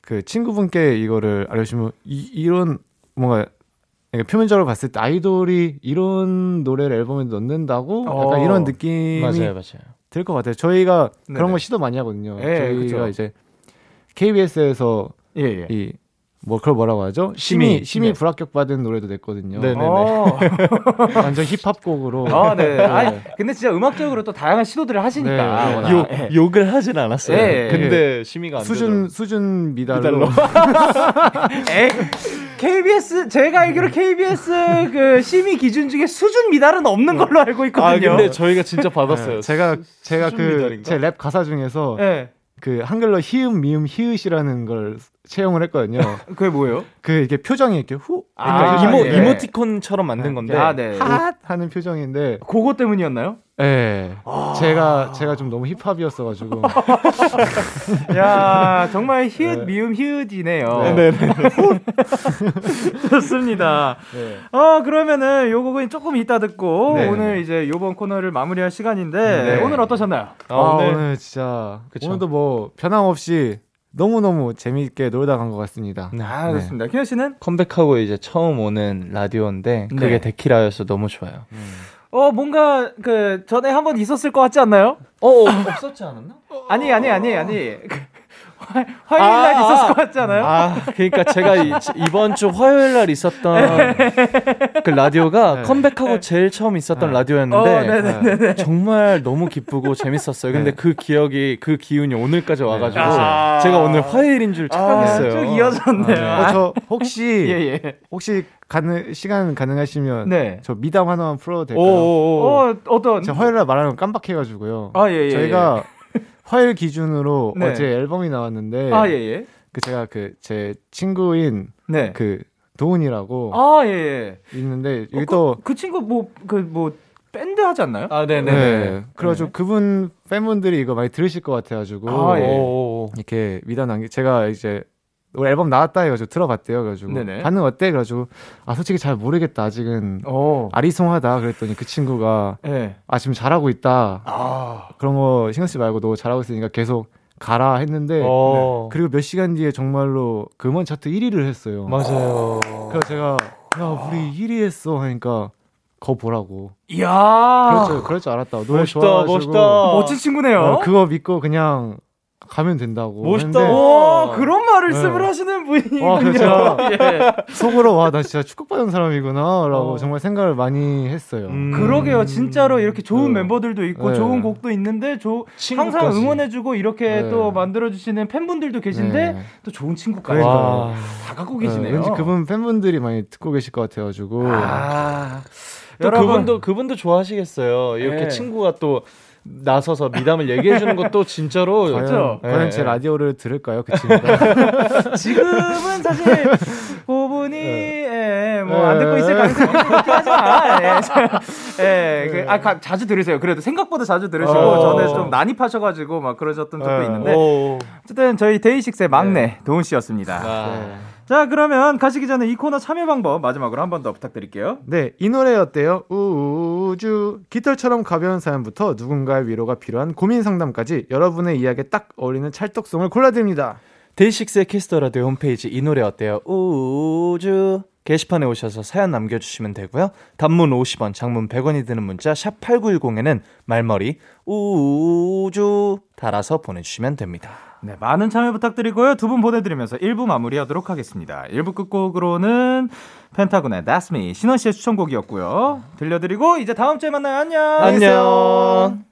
그 친구분께 이거를 알려주시면 이, 이런 뭔가 약간 표면적으로 봤을 때 아이돌이 이런 노래를 앨범에 넣는다고 어. 약간 이런 느낌이 맞아요, 맞아요. 들 것 같아요. 저희가 네네. 그런 거 시도 많이 하거든요. 예, 저희가 그쵸. 이제 KBS에서 예, 예. 이 뭐 그걸 뭐라고 하죠? 심의 심의. 심의 네. 불합격 받은 노래도 냈거든요. 네네. 어. [LAUGHS] 완전 힙합 곡으로. 아, 네. 아니, 근데 진짜 음악적으로 또 다양한 시도들을 하시니까. 네, 네. 욕, 예. 욕을 하진 않았어요. 근데 심의가 안 수준 되더라고요. 수준 미달로. 미달로. [LAUGHS] 에이, KBS 제가 알기로 KBS 그 심의 기준 중에 수준 미달은 없는 걸로 알고 있거든요. 아 근데 저희가 진짜 받았어요. 네, 제가 제가 그? 제 랩 가사 중에서 예. 그 한글로 히읗 미음 히읗이라는 걸 채용을 했거든요. [LAUGHS] 그게 뭐예요? 그 이렇게 표정이 이렇게 후 아, 그러니까 이모 예. 이모티콘처럼 만든 건데 아, 네. 핫 하는 표정인데 그거 때문이었나요? 예. 아. 제가 제가 좀 너무 힙합이었어 가지고 [LAUGHS] 야, 정말 히읗 네. 미음 히읗이네요. 네 네. [LAUGHS] 좋습니다. 네. 어, 그러면은 요 곡은 조금 이따 듣고 네. 오늘 이제 요번 코너를 마무리할 시간인데 네. 오늘 어떠셨나요? 아, 오늘- 오늘 진짜 그쵸. 오늘도 뭐 변함없이 너무너무 재미있게 놀다 간 것 같습니다. 아, 네. 그렇습니다. 키현 씨는 컴백하고 이제 처음 오는 라디오인데 그게 네. 데키라여서 너무 좋아요. 어 뭔가 그 전에 한번 있었을 것 같지 않나요? 어, 어 없었지 않았나? 아니 아니 아니 아니 화, 화요일 날 아, 있었을 아. 것 같지 않아요? 아, 그러니까 제가 이, 이번 주 화요일 날 있었던 그 라디오가 네. 컴백하고 제일 처음 있었던 네. 라디오였는데 어, 네네네네. 정말 너무 기쁘고 재밌었어요. 근데 네. 그 기억이 그 기운이 오늘까지 와가지고 아. 제가 오늘 화요일인 줄 착각했어요. 쭉 이어졌네요. 어, 저 혹시 [LAUGHS] 예, 예. 혹시 가능 시간 가능하시면 네. 저 미담 하나만 풀어도 될까요? 오 오 오. 어, 어떤 제가 화요일 날 말하는 거 깜빡해가지고요. 아, 예, 예, 저희가 화요일 기준으로 네. 어제 앨범이 나왔는데 아, 예, 예. 그 제가 그 제 친구인 네. 그 도훈이라고 아, 예, 예. 있는데 여기 어, 그, 또그 친구 뭐 그 뭐 밴드 하지 않나요? 아, 네. 네네네. 그래가지고 그분 팬분들이 이거 많이 들으실 것 같아가지고 아, 예. 이렇게 미담 남기 제가 이제 우리 앨범 나왔다 해가지고 들어봤대요. 그래가지고 네네. 반응 어때? 그래가지고 아 솔직히 잘 모르겠다 아직은 어. 아리송하다 그랬더니 그 친구가 예. 아 지금 잘하고 있다 아. 그런 거 신경 쓰지 말고 너 잘하고 있으니까 계속 가라 했는데 어. 그리고 몇 시간 뒤에 정말로 그 음원 차트 1위를 했어요. 맞아요. 그래서 제가 야 우리 1위 했어 하니까 거 보라고. 이야. 그럴 줄 그럴 줄 알았다. 노래 멋있다, 좋아가지고 멋있다. 멋진 친구네요. 어, 그거 믿고 그냥 가면 된다고. 멋있다. 했는데 오, 그런 말씀을 네. 하시는 분이군요. 와, 그래서 [LAUGHS] 예. [LAUGHS] 속으로 와 나 진짜 축복받은 사람이구나라고 어. 정말 생각을 많이 했어요. 음. 그러게요. 진짜로 이렇게 좋은 네. member들도 있고 네. 좋은 곡도 있는데 조, 항상 친구까지. 응원해주고 이렇게 네. 또 만들어주시는 팬분들도 계신데 네. 또 좋은 친구까지 그러니까요. 와. 다 갖고 네, 계시네요. 왠지 그분 팬분들이 많이 듣고 계실 것 같아가지고. 아, 또 여러분. 그분도 그분도 좋아하시겠어요. 이렇게 네. 친구가 또 나서서 미담을 얘기해 주는 것도 진짜로 과연? 과연 네. 제 라디오를 들을까요, 그 친구가? [LAUGHS] 지금은 사실 부분이 예, 뭐안 듣고 있을 네. 가능성이 하지만 예, 저- 예, 그, 아, 가- 자주 들으세요. 그래도 생각보다 자주 들으시고 어. 전에 좀 난입하셔가지고 막 그러셨던 적도 네. 있는데 오. 어쨌든 저희 데이식스의 막내 도훈 씨였습니다. 아. 네. 자 그러면 가시기 전에 이 코너 참여 방법 마지막으로 한 번 더 부탁드릴게요. 네, 이 노래 어때요? 우주 깃털처럼 가벼운 사연부터 누군가의 위로가 필요한 고민 상담까지 여러분의 이야기에 딱 어울리는 찰떡송을 골라드립니다. 데이식스의 Kiss the Radio 홈페이지 이 노래 어때요? 우주 게시판에 오셔서 사연 남겨주시면 되고요. 단문 50원, 장문 100원이 드는 문자 샵 #8910에는 말머리 우주 달아서 보내주시면 됩니다. 네, 많은 참여 부탁드리고요. 두 분 보내드리면서 1부 마무리하도록 하겠습니다. 1부 끝곡으로는 펜타곤의 That's Me 신원 씨의 추천곡이었고요. 들려드리고 이제 다음 주에 만나요. 안녕. 안녕.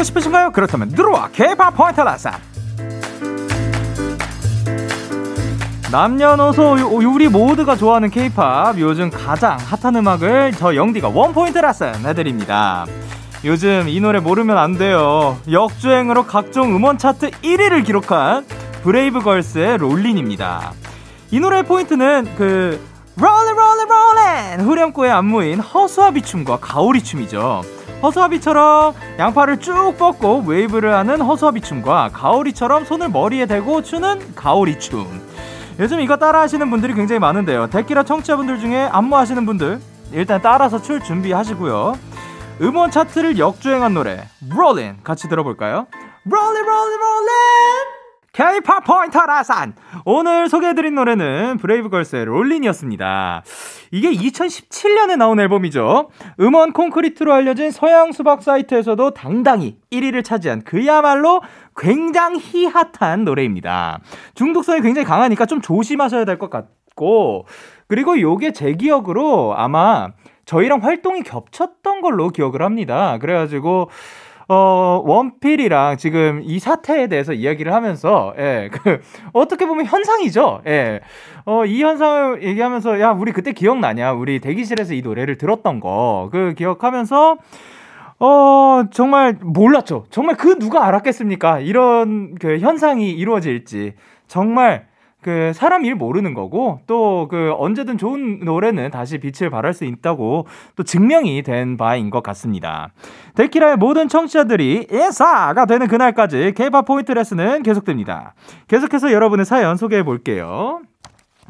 되고 싶으신가요? 그렇다면 들어와. K-pop 포인트 레슨. 남녀노소 요- 우리 모두가 좋아하는 K-pop. 요즘 가장 핫한 음악을 저 영디가 one point 레슨 해드립니다. 요즘 이 노래 모르면 안 돼요. 역주행으로 각종 음원 차트 1위를 기록한 브레이브걸스의 Rollin'입니다. 이 노래의 포인트는 그 Rollin' Rollin' Rollin' 후렴구의 안무인 허수아비 춤과 가오리 춤이죠 허수아비처럼 양팔을 쭉 뻗고 웨이브를 하는 허수아비 춤과 가오리처럼 손을 머리에 대고 추는 가오리 춤. 요즘 이거 따라 하시는 분들이 굉장히 많은데요. 데키라 청취자분들 중에 안무 하시는 분들 일단 따라서 출 준비하시고요. 음원 차트를 역주행한 노래 Rollin' 같이 들어볼까요? Rollin' K-pop 포인트 레슨! 오늘 소개해드린 노래는 브레이브걸스의 Rollin'이었습니다. 이게 2017년에 나온 앨범이죠. 음원 콘크리트로 알려진 서양 수박 사이트에서도 당당히 1위를 차지한 그야말로 굉장히 핫한 노래입니다. 중독성이 굉장히 강하니까 좀 조심하셔야 될 것 같고, 그리고 요게 제 기억으로 아마 저희랑 활동이 겹쳤던 걸로 기억을 합니다. 그래가지고, 어, 원필이랑 지금 이 사태에 대해서 이야기를 하면서, 예, 그, 어떻게 보면 현상이죠. 예. 어, 이 현상을 얘기하면서, 야, 우리 그때 기억나냐? 우리 대기실에서 이 노래를 들었던 거. 그 기억하면서, 어, 정말 몰랐죠. 정말 그 누가 알았겠습니까? 이런 그 현상이 이루어질지. 정말 그 사람 일 모르는 거고 또 그 언제든 좋은 노래는 다시 빛을 발할 수 있다고 또 증명이 된 바인 것 같습니다. 데키라의 모든 청취자들이 인사가 되는 그날까지 K-pop 포인트 레슨은 계속됩니다. 계속해서 여러분의 사연 소개해 볼게요.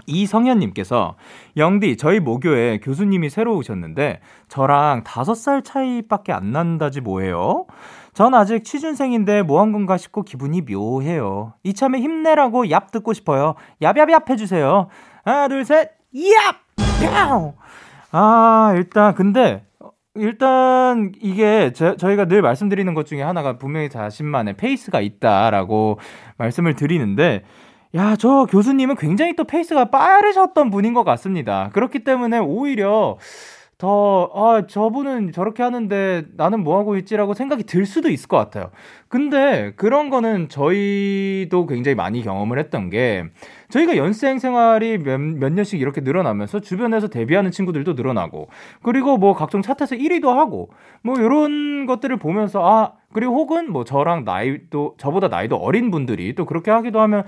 이성현님께서 영디 저희 모교에 교수님이 새로 오셨는데 저랑 다섯 살 차이밖에 안 난다지 뭐예요? 전 아직 취준생인데 뭐 한 건가 싶고 기분이 묘해요. 이참에 힘내라고 얍 듣고 싶어요. 얍얍얍 해주세요. 하나 둘 셋, 얍! 아 일단 근데 일단 이게 저, 저희가 늘 말씀드리는 것 중에 하나가 분명히 자신만의 페이스가 있다라고 말씀을 드리는데 야, 저 교수님은 굉장히 또 페이스가 빠르셨던 분인 것 같습니다. 그렇기 때문에 오히려 더, 아, 저분은 저렇게 하는데 나는 뭐 하고 있지라고 생각이 들 수도 있을 것 같아요. 근데 그런 거는 저희도 굉장히 많이 경험을 했던 게 저희가 연습생 생활이 몇, 몇 년씩 이렇게 늘어나면서 주변에서 데뷔하는 친구들도 늘어나고 그리고 뭐 각종 차트에서 1위도 하고 뭐 이런 것들을 보면서 아, 그리고 혹은 뭐 저랑 나이도 저보다 나이도 어린 분들이 또 그렇게 하기도 하면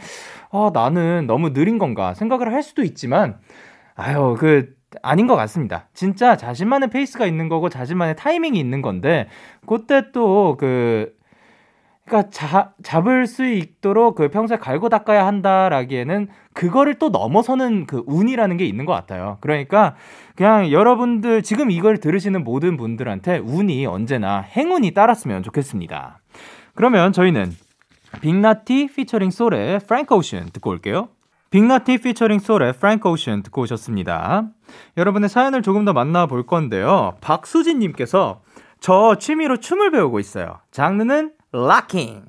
아, 나는 너무 느린 건가 생각을 할 수도 있지만 아유, 그 아닌 것 같습니다. 진짜 자신만의 페이스가 있는 거고 자신만의 타이밍이 있는 건데 그때 또그 그러니까 자, 잡을 수 있도록 그 평소에 갈고 닦아야 한다라기에는 그거를 또 넘어서는 그 운이라는 게 있는 것 같아요. 그러니까 그냥 여러분들 지금 이걸 들으시는 모든 분들한테 운이 언제나 행운이 따랐으면 좋겠습니다. 그러면 저희는 빅나티 피처링 솔의 프랭크 오션 듣고 올게요. 빅나티 피처링 솔의 프랭크 오션 듣고 오셨습니다. 여러분의 사연을 조금 더 만나볼 건데요. 박수진님께서 저 취미로 춤을 배우고 있어요. 장르는 locking.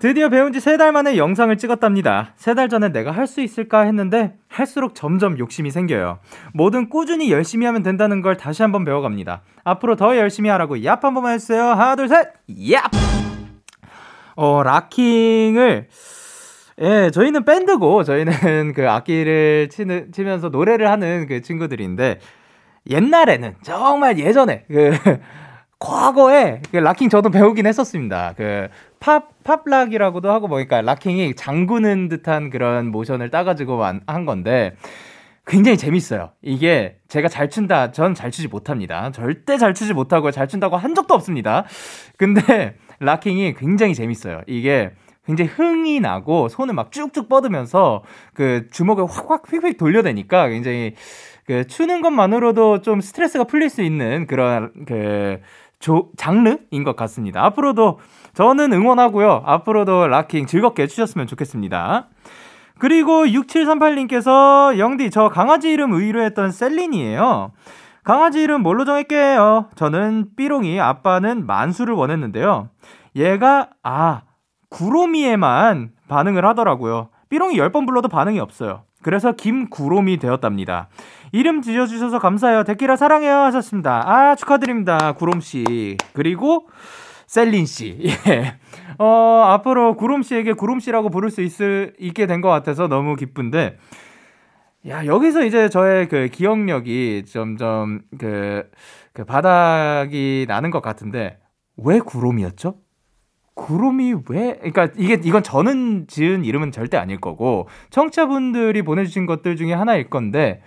드디어 배운 지 세 달 만에 영상을 찍었답니다. 세 달 전에 내가 할 수 있을까 했는데 할수록 점점 욕심이 생겨요. 뭐든 꾸준히 열심히 하면 된다는 걸 다시 한번 배워갑니다. 앞으로 더 열심히 하라고 얍 한 번만 해주세요. 하나, 둘, 셋, 얍! 어, locking을 예, 저희는 밴드고 저희는 [LAUGHS] 그 악기를 치는 치면서 노래를 하는 그 친구들인데 옛날에는 정말 예전에 그 [LAUGHS] 과거에 그 locking 저도 배우긴 했었습니다. 그 pop pop lock이라고도 하고 뭐니까 locking이 잠그는 듯한 그런 모션을 따가지고 한 건데 굉장히 재밌어요. 이게 제가 잘 춘다, 전 잘 추지 못합니다. 절대 잘 추지 못하고 잘 춘다고 한 적도 없습니다. 근데 [LAUGHS] 락킹이 굉장히 재밌어요. 이게 굉장히 흥이 나고 손을 막 쭉쭉 뻗으면서 그 주먹을 확확 휙휙 돌려대니까 굉장히 그 추는 것만으로도 좀 스트레스가 풀릴 수 있는 그런 그 조, 장르인 것 같습니다. 앞으로도 저는 응원하고요. 앞으로도 락킹 즐겁게 추셨으면 좋겠습니다. 그리고 6738님께서 영디 저 강아지 이름 의뢰했던 셀린이에요. 강아지 이름 뭘로 정할게요? 저는 삐롱이, 아빠는 만수를 원했는데요. 얘가 아 구로미에만 반응을 하더라고요. 삐롱이 10번 불러도 반응이 없어요. 그래서 김구롬이 되었답니다. 이름 지어주셔서 감사해요. 데키라 사랑해요 하셨습니다. 아 축하드립니다. 구롬씨. 그리고 셀린씨. [LAUGHS] 예. 어, 앞으로 구롬씨에게 구롬씨라고 부를 수 있을, 있게 된 것 같아서 너무 기쁜데, 야, 여기서 이제 저의 그 기억력이 점점 그, 그 바닥이 나는 것 같은데, 왜 구롬이었죠? 구름이 왜, 그러니까 이게, 이건 저는 지은 이름은 절대 아닐 거고, 청취자분들이 보내주신 것들 중에 하나일 건데,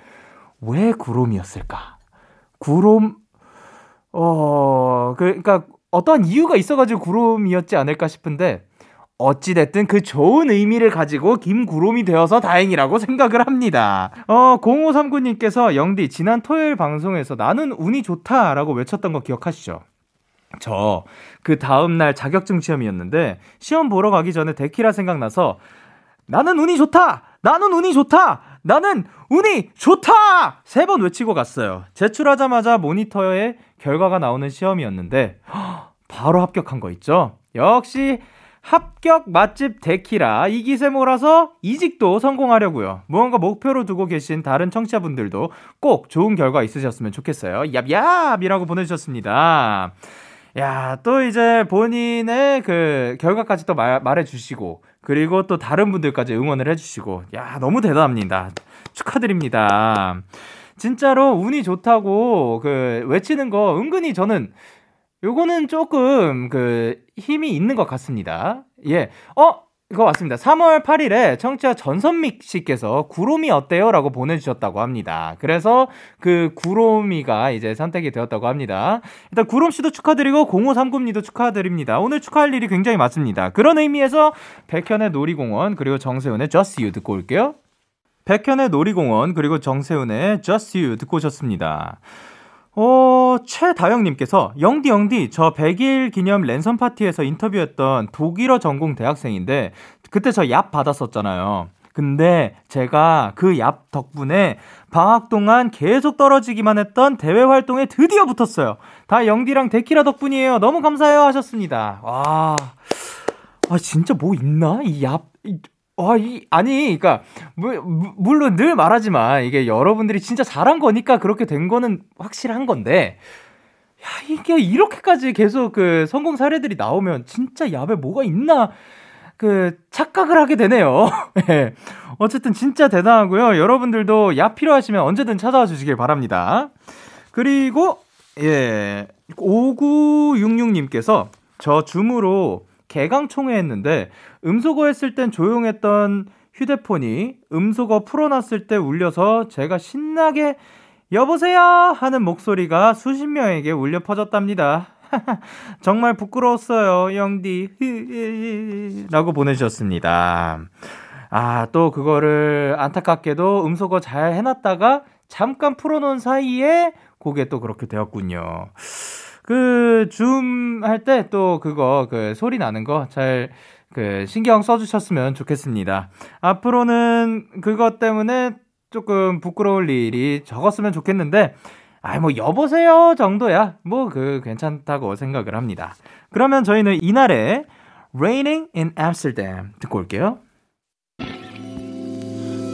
왜 구름이었을까? 구름, 어, 그, 그러니까 어떠한 이유가 있어가지고 구름이었지 않을까 싶은데, 어찌됐든 그 좋은 의미를 가지고 김구름이 되어서 다행이라고 생각을 합니다. 어, 0539님께서 영디, 지난 토요일 방송에서 나는 운이 좋다라고 외쳤던 거 기억하시죠? 저 그 다음날 자격증 시험이었는데 시험 보러 가기 전에 데키라 생각나서 나는 운이 좋다! 나는 운이 좋다! 나는 운이 좋다! 세 번 외치고 갔어요. 제출하자마자 모니터에 결과가 나오는 시험이었는데, 바로 합격한 거 있죠? 역시 합격 맛집 데키라 이 기세 몰아서 이직도 성공하려고요. 무언가 목표로 두고 계신 다른 청취자분들도 꼭 좋은 결과 있으셨으면 좋겠어요. 얍얍이라고 보내주셨습니다. 야, 또 이제 본인의 그 결과까지 또 말, 말해주시고, 그리고 또 다른 분들까지 응원을 해주시고, 야, 너무 대단합니다. 축하드립니다. 진짜로 운이 좋다고 그 외치는 거 은근히 저는 요거는 조금 그 힘이 있는 것 같습니다. 예. 어, 이거 왔습니다. 3월 8일에 청취자 전선믹 씨께서 구로미 어때요? 라고 보내주셨다고 합니다. 그래서 그 구로미가 이제 선택이 되었다고 합니다. 일단 구롬 씨도 축하드리고 0539님도 축하드립니다. 오늘 축하할 일이 굉장히 많습니다. 그런 의미에서 백현의 놀이공원 그리고 정세훈의 Just You 듣고 올게요. 백현의 놀이공원 그리고 정세훈의 Just You 듣고 오셨습니다. 어, 최다영님께서, 영디, 영디, 저 100일 기념 랜선 파티에서 인터뷰했던 독일어 전공 대학생인데, 그때 저얍 받았었잖아요. 근데 제가 그 얍 덕분에 방학 동안 계속 떨어지기만 했던 대외 활동에 드디어 붙었어요. 다 영디랑 데키라 덕분이에요. 너무 감사해요. 하셨습니다. 와. 아, 진짜 뭐 있나? 이 얍, 이, 와, 이, 아니, 그니까, 물, 물론 늘 말하지만, 이게 여러분들이 진짜 잘한 거니까 그렇게 된 거는 확실한 건데, 야, 이게 이렇게까지 계속 그 성공 사례들이 나오면 진짜 야배 뭐가 있나, 그, 착각을 하게 되네요. [LAUGHS] 예. 어쨌든 진짜 대단하고요. 여러분들도 야 필요하시면 언제든 찾아와 주시길 바랍니다. 그리고, 예, 5966님께서 저 줌으로 개강 총회 했는데 음소거 했을 땐 조용했던 휴대폰이 음소거 풀어놨을 때 울려서 제가 신나게 여보세요 하는 목소리가 수십 명에게 울려 퍼졌답니다. [LAUGHS] 정말 부끄러웠어요, 영디. 라고 보내주셨습니다. 아, 또 그거를 안타깝게도 음소거 잘 해놨다가 잠깐 풀어놓은 사이에 그게 또 그렇게 되었군요. 그, 줌 할 때 또 그거, 그 소리 나는 거 잘, 그, 신경 써주셨으면 좋겠습니다. 앞으로는 그것 때문에 조금 부끄러울 일이 적었으면 좋겠는데, 아이, 뭐, 여보세요 정도야. 뭐, 그, 괜찮다고 생각을 합니다. 그러면 저희는 이날의 Raining in Amsterdam 듣고 올게요.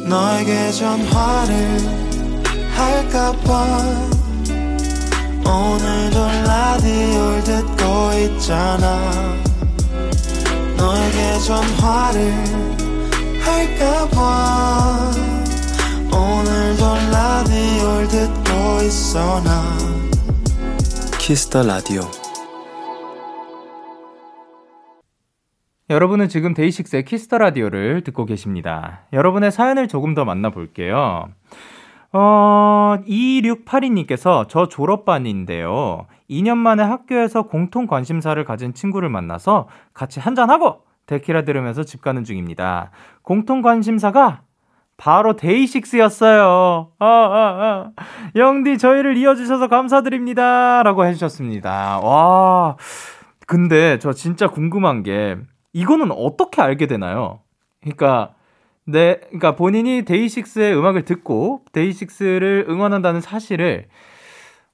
너에게 전화를 할까봐 오늘도 라디오를 듣고 있잖아 너에게 전화를 할까봐 오늘도 라디오를 듣고 있어 나 Kiss the Radio 여러분은 지금 데이식스의 Kiss the Radio를 듣고 계십니다. 여러분의 사연을 조금 더 만나볼게요. 어, 2682님께서 저 졸업반인데요. 2년 만에 학교에서 공통 관심사를 가진 친구를 만나서 같이 한잔하고 데키라 들으면서 집 가는 중입니다. 공통 관심사가 바로 데이식스였어요. 아, 아, 아. 영디, 저희를 이어주셔서 감사드립니다. 라고 해주셨습니다. 와. 근데 저 진짜 궁금한 게, 이거는 어떻게 알게 되나요? 그러니까, 네, 그러니까 본인이 데이식스의 음악을 듣고 데이식스를 응원한다는 사실을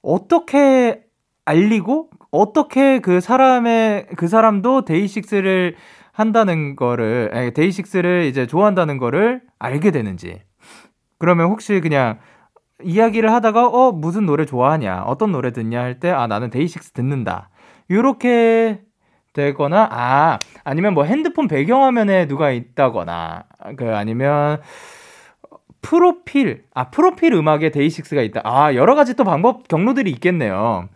어떻게 알리고 어떻게 그 사람의 그 사람도 데이식스를 한다는 거를 데이식스를 이제 좋아한다는 거를 알게 되는지. 그러면 혹시 그냥 이야기를 하다가 어 무슨 노래 좋아하냐 어떤 노래 듣냐 할 때 아 나는 데이식스 듣는다. 요렇게 되거나 아 아니면 뭐 핸드폰 배경화면에 누가 있다거나 그 아니면 프로필 아 프로필 음악에 데이식스가 있다. 아 여러 가지 또 방법 경로들이 있겠네요.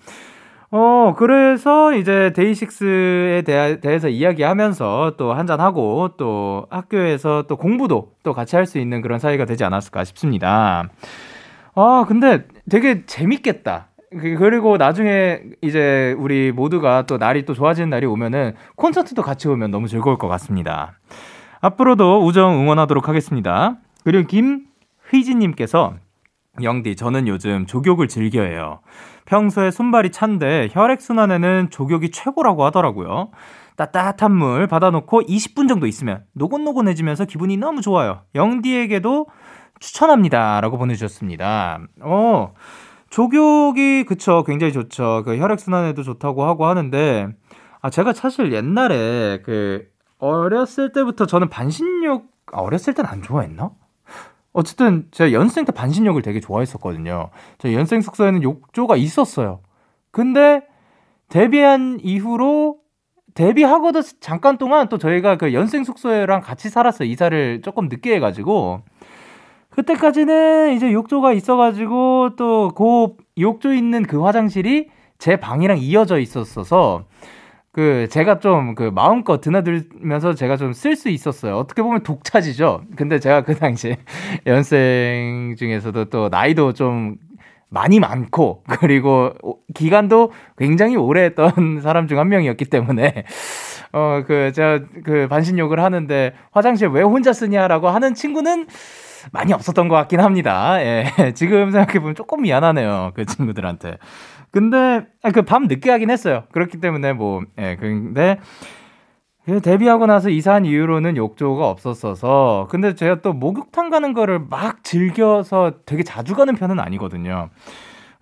어 그래서 이제 데이식스에 대하, 대해서 이야기하면서 또 한잔하고 또 학교에서 또 공부도 또 같이 할 수 있는 그런 사이가 되지 않았을까 싶습니다. 아 근데 되게 재밌겠다 그, 그리고 나중에 이제 우리 모두가 또 날이 또 좋아지는 날이 오면은 콘서트도 같이 오면 너무 즐거울 것 같습니다. 앞으로도 우정 응원하도록 하겠습니다. 그리고 김휘진님께서 영디, 저는 요즘 족욕을 즐겨해요. 평소에 손발이 찬데 혈액순환에는 족욕이 최고라고 하더라고요. 따뜻한 물 받아놓고 20분 정도 있으면 노곤노곤해지면서 기분이 너무 좋아요. 영디에게도 추천합니다. 라고 보내주셨습니다. 어, 조격이, 그쵸, 굉장히 좋죠. 그 혈액 순환에도 좋다고 하고 하는데, 아, 제가 사실 옛날에 그, 어렸을 때부터 저는 반신욕, 아, 어렸을 땐 안 좋아했나? 어쨌든 제가 연생 때 반신욕을 되게 좋아했었거든요. 저 연생 숙소에는 욕조가 있었어요. 근데 데뷔한 이후로 데뷔하고도 잠깐 동안 또 저희가 그 연생 숙소랑 같이 살았어요. 이사를 조금 늦게 해가지고 그때까지는 이제 욕조가 있어가지고 또 그 욕조 있는 그 화장실이 제 방이랑 이어져 있었어서 그 제가 좀 그 마음껏 드나들면서 제가 좀 쓸 수 있었어요. 어떻게 보면 독차지죠. 근데 제가 그 당시 [LAUGHS] 연생 중에서도 또 나이도 좀 많이 많고 그리고 기간도 굉장히 오래 했던 [LAUGHS] 사람 중 한 명이었기 때문에 어 그 제가 그 반신욕을 하는데 화장실 왜 혼자 쓰냐라고 하는 친구는 많이 없었던 것 같긴 합니다. 예. [LAUGHS] 지금 생각해보면 조금 미안하네요. 그 친구들한테. 근데, 그 밤 늦게 하긴 했어요. 그렇기 때문에 뭐, 예, 근데, 그 데뷔하고 나서 이사한 이후로는 욕조가 없었어서, 근데 제가 또 목욕탕 가는 거를 막 즐겨서 되게 자주 가는 편은 아니거든요.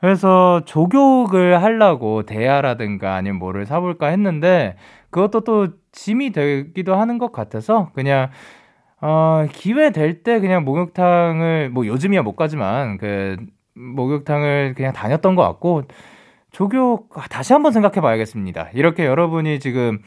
그래서 조교를 하려고 대야라든가 아니면 뭐를 사볼까 했는데, 그것도 또 짐이 되기도 하는 것 같아서, 그냥, 어, 기회 될 때 그냥 목욕탕을, 뭐 요즘이야 못 가지만, 그, 목욕탕을 그냥 다녔던 것 같고, 조교, 아, 다시 한번 생각해 봐야겠습니다. 이렇게 여러분이 지금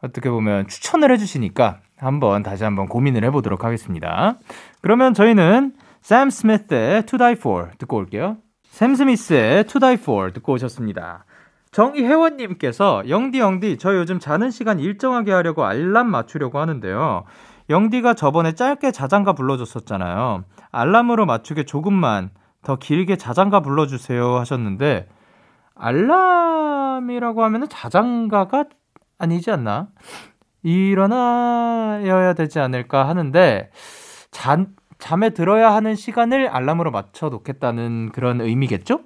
어떻게 보면 추천을 해주시니까 한번 다시 한번 고민을 해보도록 하겠습니다. 그러면 저희는 샘 스미스의 To Die For 듣고 올게요. 샘 스미스의 To Die For 듣고 오셨습니다. 정희혜원님께서 영디 영디 저 요즘 자는 시간 일정하게 하려고 알람 맞추려고 하는데요. 영디가 저번에 짧게 자장가 불러줬었잖아요. 알람으로 맞추게 조금만 더 길게 자장가 불러주세요 하셨는데 알람이라고 하면은 자장가가 아니지 않나? 일어나야 되지 않을까 하는데 잠, 잠에 들어야 하는 시간을 알람으로 맞춰 놓겠다는 그런 의미겠죠?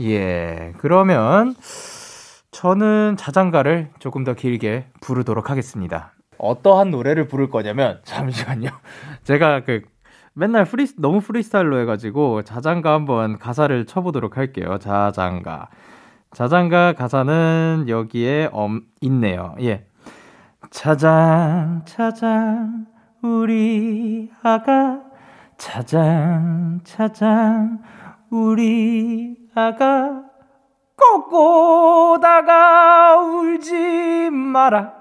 예. 그러면 저는 자장가를 조금 더 길게 부르도록 하겠습니다. 어떠한 노래를 부를 거냐면 잠시만요. [LAUGHS] 제가 그 맨날 프리 너무 프리스타일로 해가지고 자장가 한번 가사를 쳐보도록 할게요. 자장가. 자장가 가사는 여기에 엄 있네요. 예. 자장 자장 우리 아가 자장 자장 우리 아가 꼬꼬닭아 울지 마라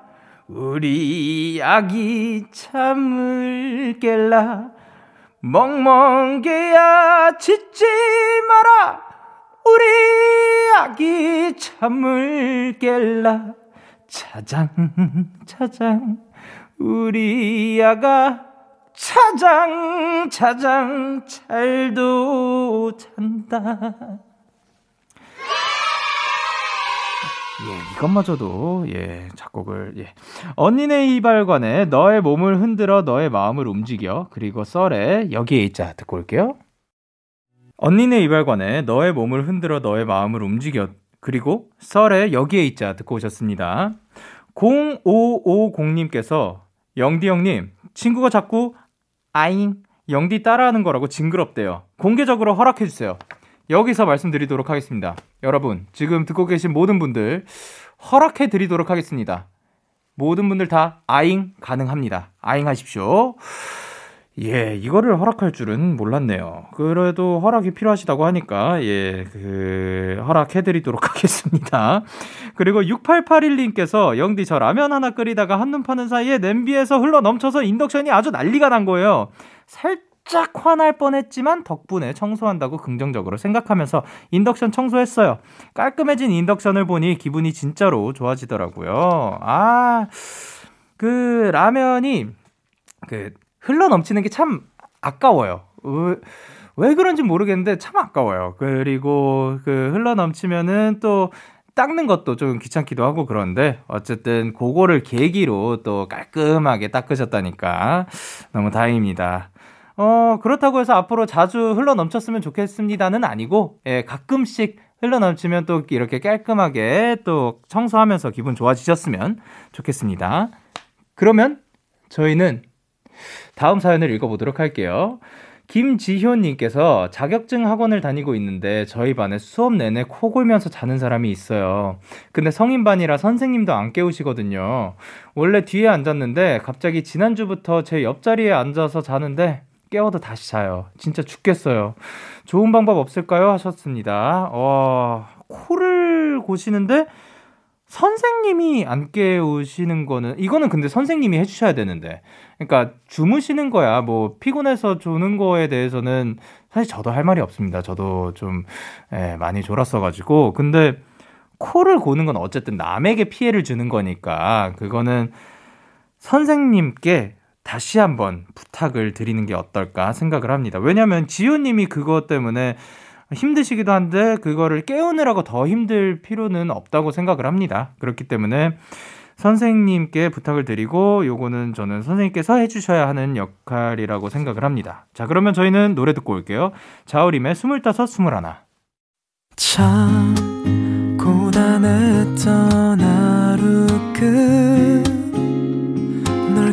우리 아기 잠을 깰라. 멍멍개야 짖지 마라. 우리 아기 잠을 깰라. 차장 차장. 우리 아가 차장 차장. 잘도 잔다 예, 이것마저도 예 작곡을 예 언니네 이발관에 너의 몸을 흔들어 너의 마음을 움직여 그리고 썰에 여기에 있자 듣고 올게요. 언니네 이발관에 너의 몸을 흔들어 너의 마음을 움직여 그리고 썰에 여기에 있자 듣고 오셨습니다. 0550님께서 영디 형님 친구가 자꾸 아잉 영디 따라하는 거라고 징그럽대요. 공개적으로 허락해 주세요. 여기서 말씀드리도록 하겠습니다. 여러분, 지금 듣고 계신 모든 분들 허락해 드리도록 하겠습니다. 모든 분들 다 아잉 가능합니다. 아잉 하십시오. 예, 이거를 허락할 줄은 몰랐네요. 그래도 허락이 필요하시다고 하니까, 예, 그, 허락해드리도록 [LAUGHS] 하겠습니다. 그리고 6881님께서, 영디, 저 라면 하나 끓이다가 한눈 파는 사이에 냄비에서 흘러 넘쳐서 인덕션이 아주 난리가 난 거예요. 살 짝 화날 뻔했지만 덕분에 청소한다고 긍정적으로 생각하면서 인덕션 청소했어요. 깔끔해진 인덕션을 보니 기분이 진짜로 좋아지더라고요. 아, 그, 라면이, 그, 흘러 넘치는 게 참 아까워요. 왜, 왜 그런지 모르겠는데 참 아까워요. 그리고 그 흘러 넘치면은 또 닦는 것도 좀 귀찮기도 하고 그런데 어쨌든 그거를 계기로 또 깔끔하게 닦으셨다니까 너무 다행입니다. 어, 그렇다고 해서 앞으로 자주 흘러 넘쳤으면 좋겠습니다는 아니고, 예, 가끔씩 흘러 넘치면 또 이렇게 깔끔하게 또 청소하면서 기분 좋아지셨으면 좋겠습니다. 그러면 저희는 다음 사연을 읽어보도록 할게요. 김지효님께서 자격증 학원을 다니고 있는데 저희 반에 수업 내내 코 골면서 자는 사람이 있어요. 근데 성인반이라 선생님도 안 깨우시거든요. 원래 뒤에 앉았는데 갑자기 지난주부터 제 옆자리에 앉아서 자는데 깨워도 다시 자요. 진짜 죽겠어요. 좋은 방법 없을까요? 하셨습니다. 어, 코를 고시는데 선생님이 안 깨우시는 거는 이거는 근데 선생님이 해주셔야 되는데 그러니까 주무시는 거야 뭐 피곤해서 조는 거에 대해서는 사실 저도 할 말이 없습니다 저도 좀 예, 많이 졸았어가지고 근데 코를 고는 건 어쨌든 남에게 피해를 주는 거니까 그거는 선생님께 다시 한번 부탁을 드리는 게 어떨까 생각을 합니다 왜냐하면 지효님이 그것 때문에 힘드시기도 한데 그거를 깨우느라고 더 힘들 필요는 없다고 생각을 합니다. 그렇기 때문에 선생님께 부탁을 드리고 요거는 저는 선생님께서 해주셔야 하는 역할이라고 생각을 합니다. 자 그러면 저희는 노래 듣고 올게요. 자우림의 스물다섯 스물하나 참 고단했던 하루 끝널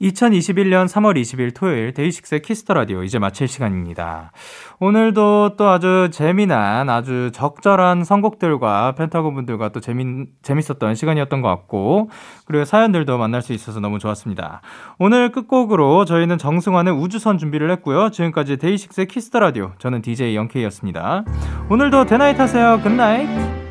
2021년 3월 20일 토요일 데이식스의 키스 더 라디오 이제 마칠 시간입니다. 오늘도 또 아주 재미난 아주 적절한 선곡들과 펜타곤 분들과 또 재미 재밌었던 시간이었던 것 같고 그리고 사연들도 만날 수 있어서 너무 좋았습니다. 오늘 끝곡으로 저희는 정승환의 우주선 준비를 했고요. 지금까지 데이식스의 키스 더 라디오 저는 DJ 영케이였습니다. 오늘도 데나잇 하세요. Good night.